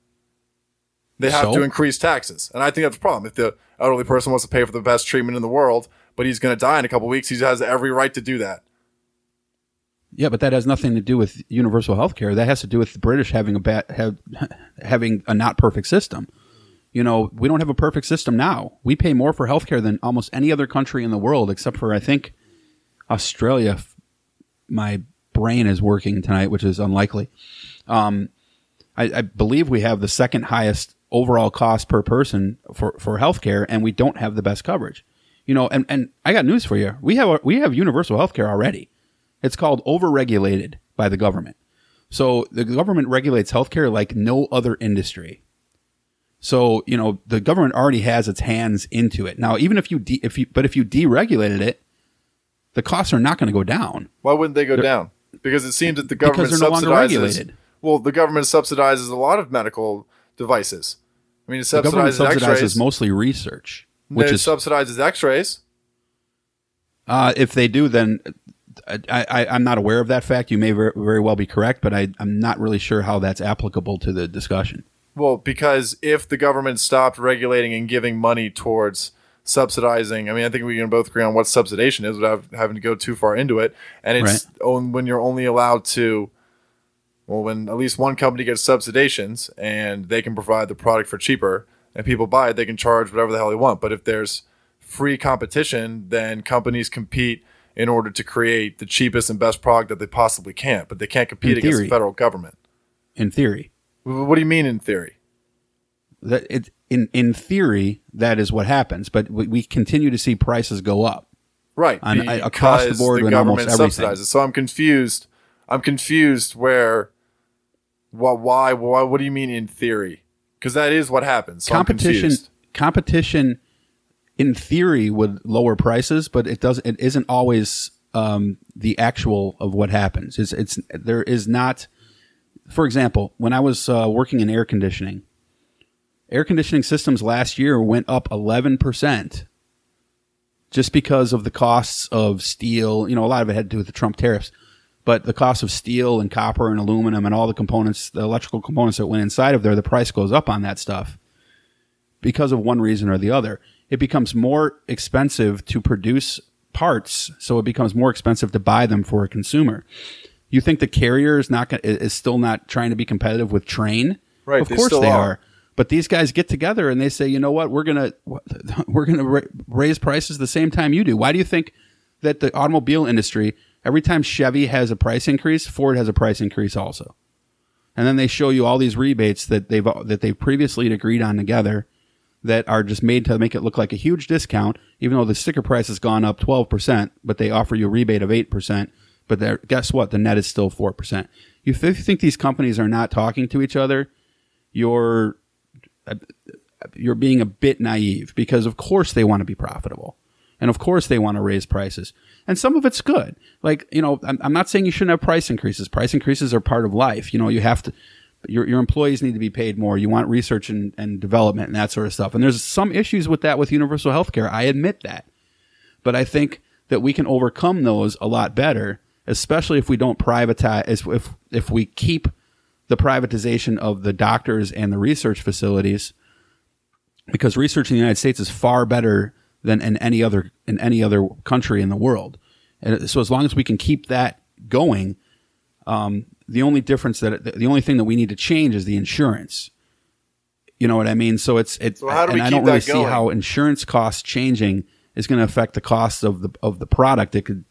they have So? to increase taxes. And I think that's a problem. If the elderly person wants to pay for the best treatment in the world, but he's going to die in a couple weeks, he has every right to do that. Yeah, but that has nothing to do with universal health care. That has to do with the British having a bad have, having a not perfect system. You know, we don't have a perfect system now. We pay more for healthcare than almost any other country in the world, except for I think Australia. My brain is working tonight, which is unlikely. Um, I, I believe we have the second highest overall cost per person for, for healthcare, and we don't have the best coverage. You know, and, and I got news for you. We have we have universal healthcare already. It's called overregulated by the government. So the government regulates healthcare like no other industry. So you know the government already has its hands into it. Now, even if you de- if you but if you deregulated it, the costs are not going to go down. Why wouldn't they go down? Because it seems that the government Because they're no longer subsidizes. regulated. Well, the government subsidizes a lot of medical devices. I mean, it The government subsidizes subsidizes X-rays. mostly research, Which is subsidizes X-rays. Uh, if they do, then I, I, I'm not aware of that fact. You may very, very well be correct, but I, I'm not really sure how that's applicable to the discussion. Well, because if the government stopped regulating and giving money towards subsidizing, I mean, I think we can both agree on what subsidization is without having to go too far into it. And it's on, when you're only allowed to, well, when at least one company gets subsidizations and they can provide the product for cheaper and people buy it, they can charge whatever the hell they want. But if there's free competition, then companies compete in order to create the cheapest and best product that they possibly can. But they can't compete In against the federal government. In theory, What do you mean in theory? that it in in theory that is what happens, but we, we continue to see prices go up. Right. On- across the board the government subsidizes. So I'm confused. I'm confused where what why why what do you mean in theory? Because that is what happens. So competition competition in theory would lower prices, but it doesn't it isn't always um, the actual of what happens. It's it's there is not. For example, when I was uh, working in air conditioning, air conditioning systems last year went up eleven percent, just because of the costs of steel. You know, a lot of it had to do with the Trump tariffs, but the cost of steel and copper and aluminum and all the components, the electrical components that went inside of there, the price goes up on that stuff because of one reason or the other. It becomes more expensive to produce parts, so it becomes more expensive to buy them for a consumer. You think the carrier is not is still not trying to be competitive with Trane? Right, Of course they are. are. But these guys get together and they say, you know what, we're gonna we're gonna raise prices the same time you do. Why do you think that the automobile industry every time Chevy has a price increase, Ford has a price increase also? and then they show you all these rebates that they've that they've previously agreed on together that are just made to make it look like a huge discount, even though the sticker price has gone up twelve percent, but they offer you a rebate of eight percent. But guess what? The net is still four percent. If you think these companies are not talking to each other, you're you're being a bit naive because of course they want to be profitable. And of course they want to raise prices. And some of it's good. Like, you know, I'm, I'm not saying you shouldn't have price increases. Price increases are part of life. You know, you have to, your, your employees need to be paid more. You want research and, and development and that sort of stuff. And there's some issues with that with universal health care. I admit that. But I think that we can overcome those a lot better, especially if we don't privatize, if, if, if we keep the privatization of the doctors and the research facilities because research in the United States is far better than in any other in any other country in the world. And so as long as we can keep that going, um, the only difference that the only thing that we need to change is the insurance. You know what I mean? So it's it's So how do we and I don't really see how insurance costs changing is going to affect the cost of the of the product. It could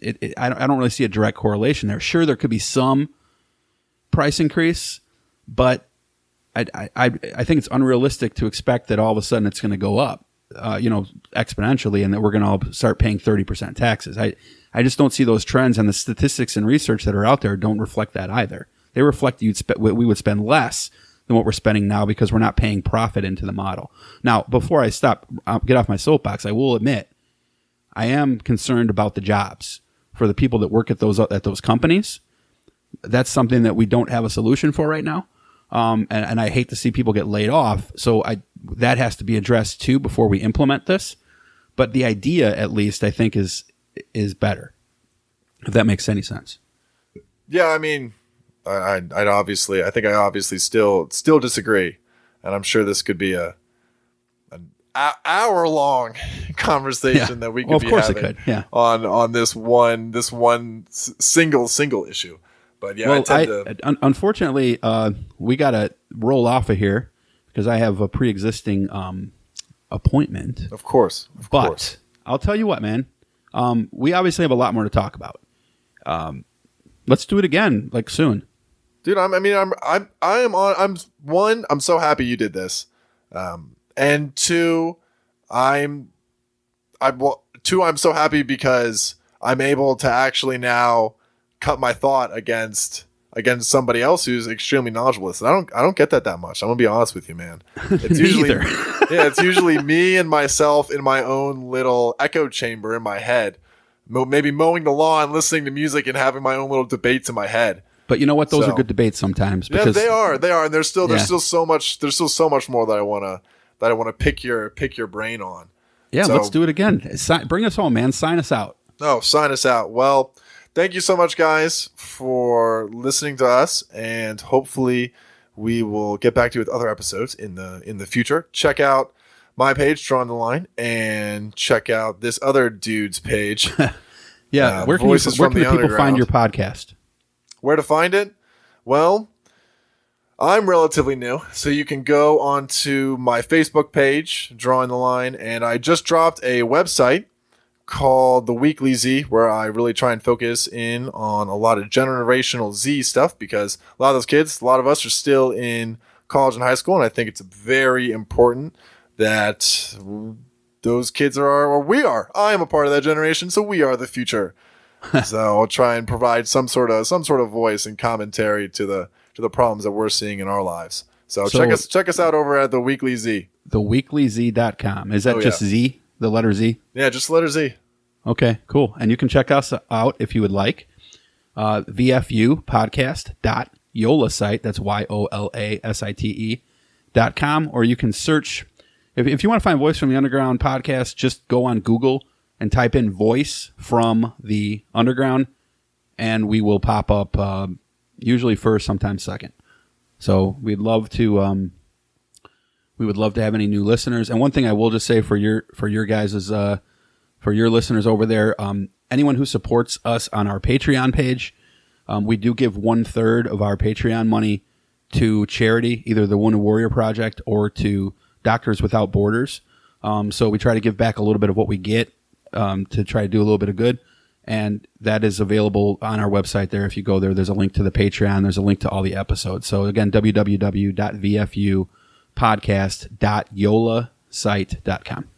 it, it, I, don't, I don't really see a direct correlation there. Sure, there could be some price increase, but I, I I think it's unrealistic to expect that all of a sudden it's going to go up, uh, you know, exponentially, and that we're going to all start paying thirty percent taxes. I I just don't see those trends, and the statistics and research that are out there don't reflect that either. They reflect you'd spe- we would spend less than what we're spending now because we're not paying profit into the model. Now, before I stop, uh, get off my soapbox, I will admit I am concerned about the jobs for the people that work at those at those companies. That's something that we don't have a solution for right now, um, and, and I hate to see people get laid off. So I that has to be addressed too before we implement this. But the idea, at least, I think is is better. If that makes any sense. Yeah, I mean, I, I'd, I'd obviously, I think I obviously still still disagree, and I'm sure this could be a an hour long conversation Yeah. that we could Well, of be course it having could, yeah. on on this one this one single single issue. But yeah, I well, tend I, to. un- unfortunately, uh, we got to roll off of here because I have a pre-existing um, appointment. Of course. Of But course. I'll tell you what, man. Um, we obviously have a lot more to talk about. Um, let's do it again, like soon. dude i'm i mean i'm i'm i am on i'm one i'm so happy you did this um and two i'm i well two i'm so happy because i'm able to actually now cut my thought against against somebody else who's extremely knowledgeable and i don't i don't get that that much i'm gonna be honest with you man it's usually yeah it's usually me and myself in my own little echo chamber in my head Mo- maybe mowing the lawn listening to music and having my own little debates in my head But you know what? Those So- are good debates sometimes yeah, they are. They are, and there's still there's Yeah. still so much there's still so much more that I wanna that I wanna pick your pick your brain on. Yeah, So- let's do it again. Si- bring us home, man. Sign us out. Oh, sign us out. Well, thank you so much, guys, for listening to us, and hopefully we will get back to you with other episodes in the in the future. Check out my page, Drawing the Line, and check out this other dude's page. Yeah, Uh, where can, you, where can people find your podcast? Where to find it? Well, I'm relatively new, so you can go onto my Facebook page, Drawing the Line, and I just dropped a website called The Weekly Z, where I really try and focus in on a lot of generational Z stuff because a lot of those kids, a lot of us are still in college and high school, and I think it's very important that those kids are, or we are. I am a part of that generation, so we are the future so I'll try and provide some sort of some sort of voice and commentary to the to the problems that we're seeing in our lives. So, So- check us check us out over at the Weekly Z. The Theweeklyz.com. Is that Oh, just yeah. Z, the letter Z? Yeah, just the letter Z. Okay, cool. And you can check us out if you would like. Uh, VFU podcast dot Yola site. That's Y O L A S I T E dot com. Or you can search if, if you want to find Voice from the Underground podcast, just go on Google and type in voice from the underground and we will pop up uh, usually first, sometimes second. So we'd love to um, we would love to have any new listeners. And one thing I will just say for your for your guys is uh, for your listeners over there, um, anyone who supports us on our Patreon page, um, we do give one third of our Patreon money to charity, either the Wounded Warrior Project or to Doctors Without Borders. Um, so we try to give back a little bit of what we get um, to try to do a little bit of good. And that is available on our website there. If you go there, there's a link to the Patreon. There's a link to all the episodes. So again, www.vfu podcast.yolasite.com.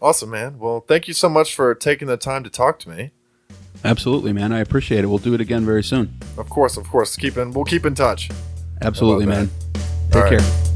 Awesome, man. Well, thank you so much for taking the time to talk to me. Absolutely, man. I appreciate it. We'll do it again very soon. Of course, of course. Keep in we'll keep in touch. Absolutely, man. that? Take All right. care.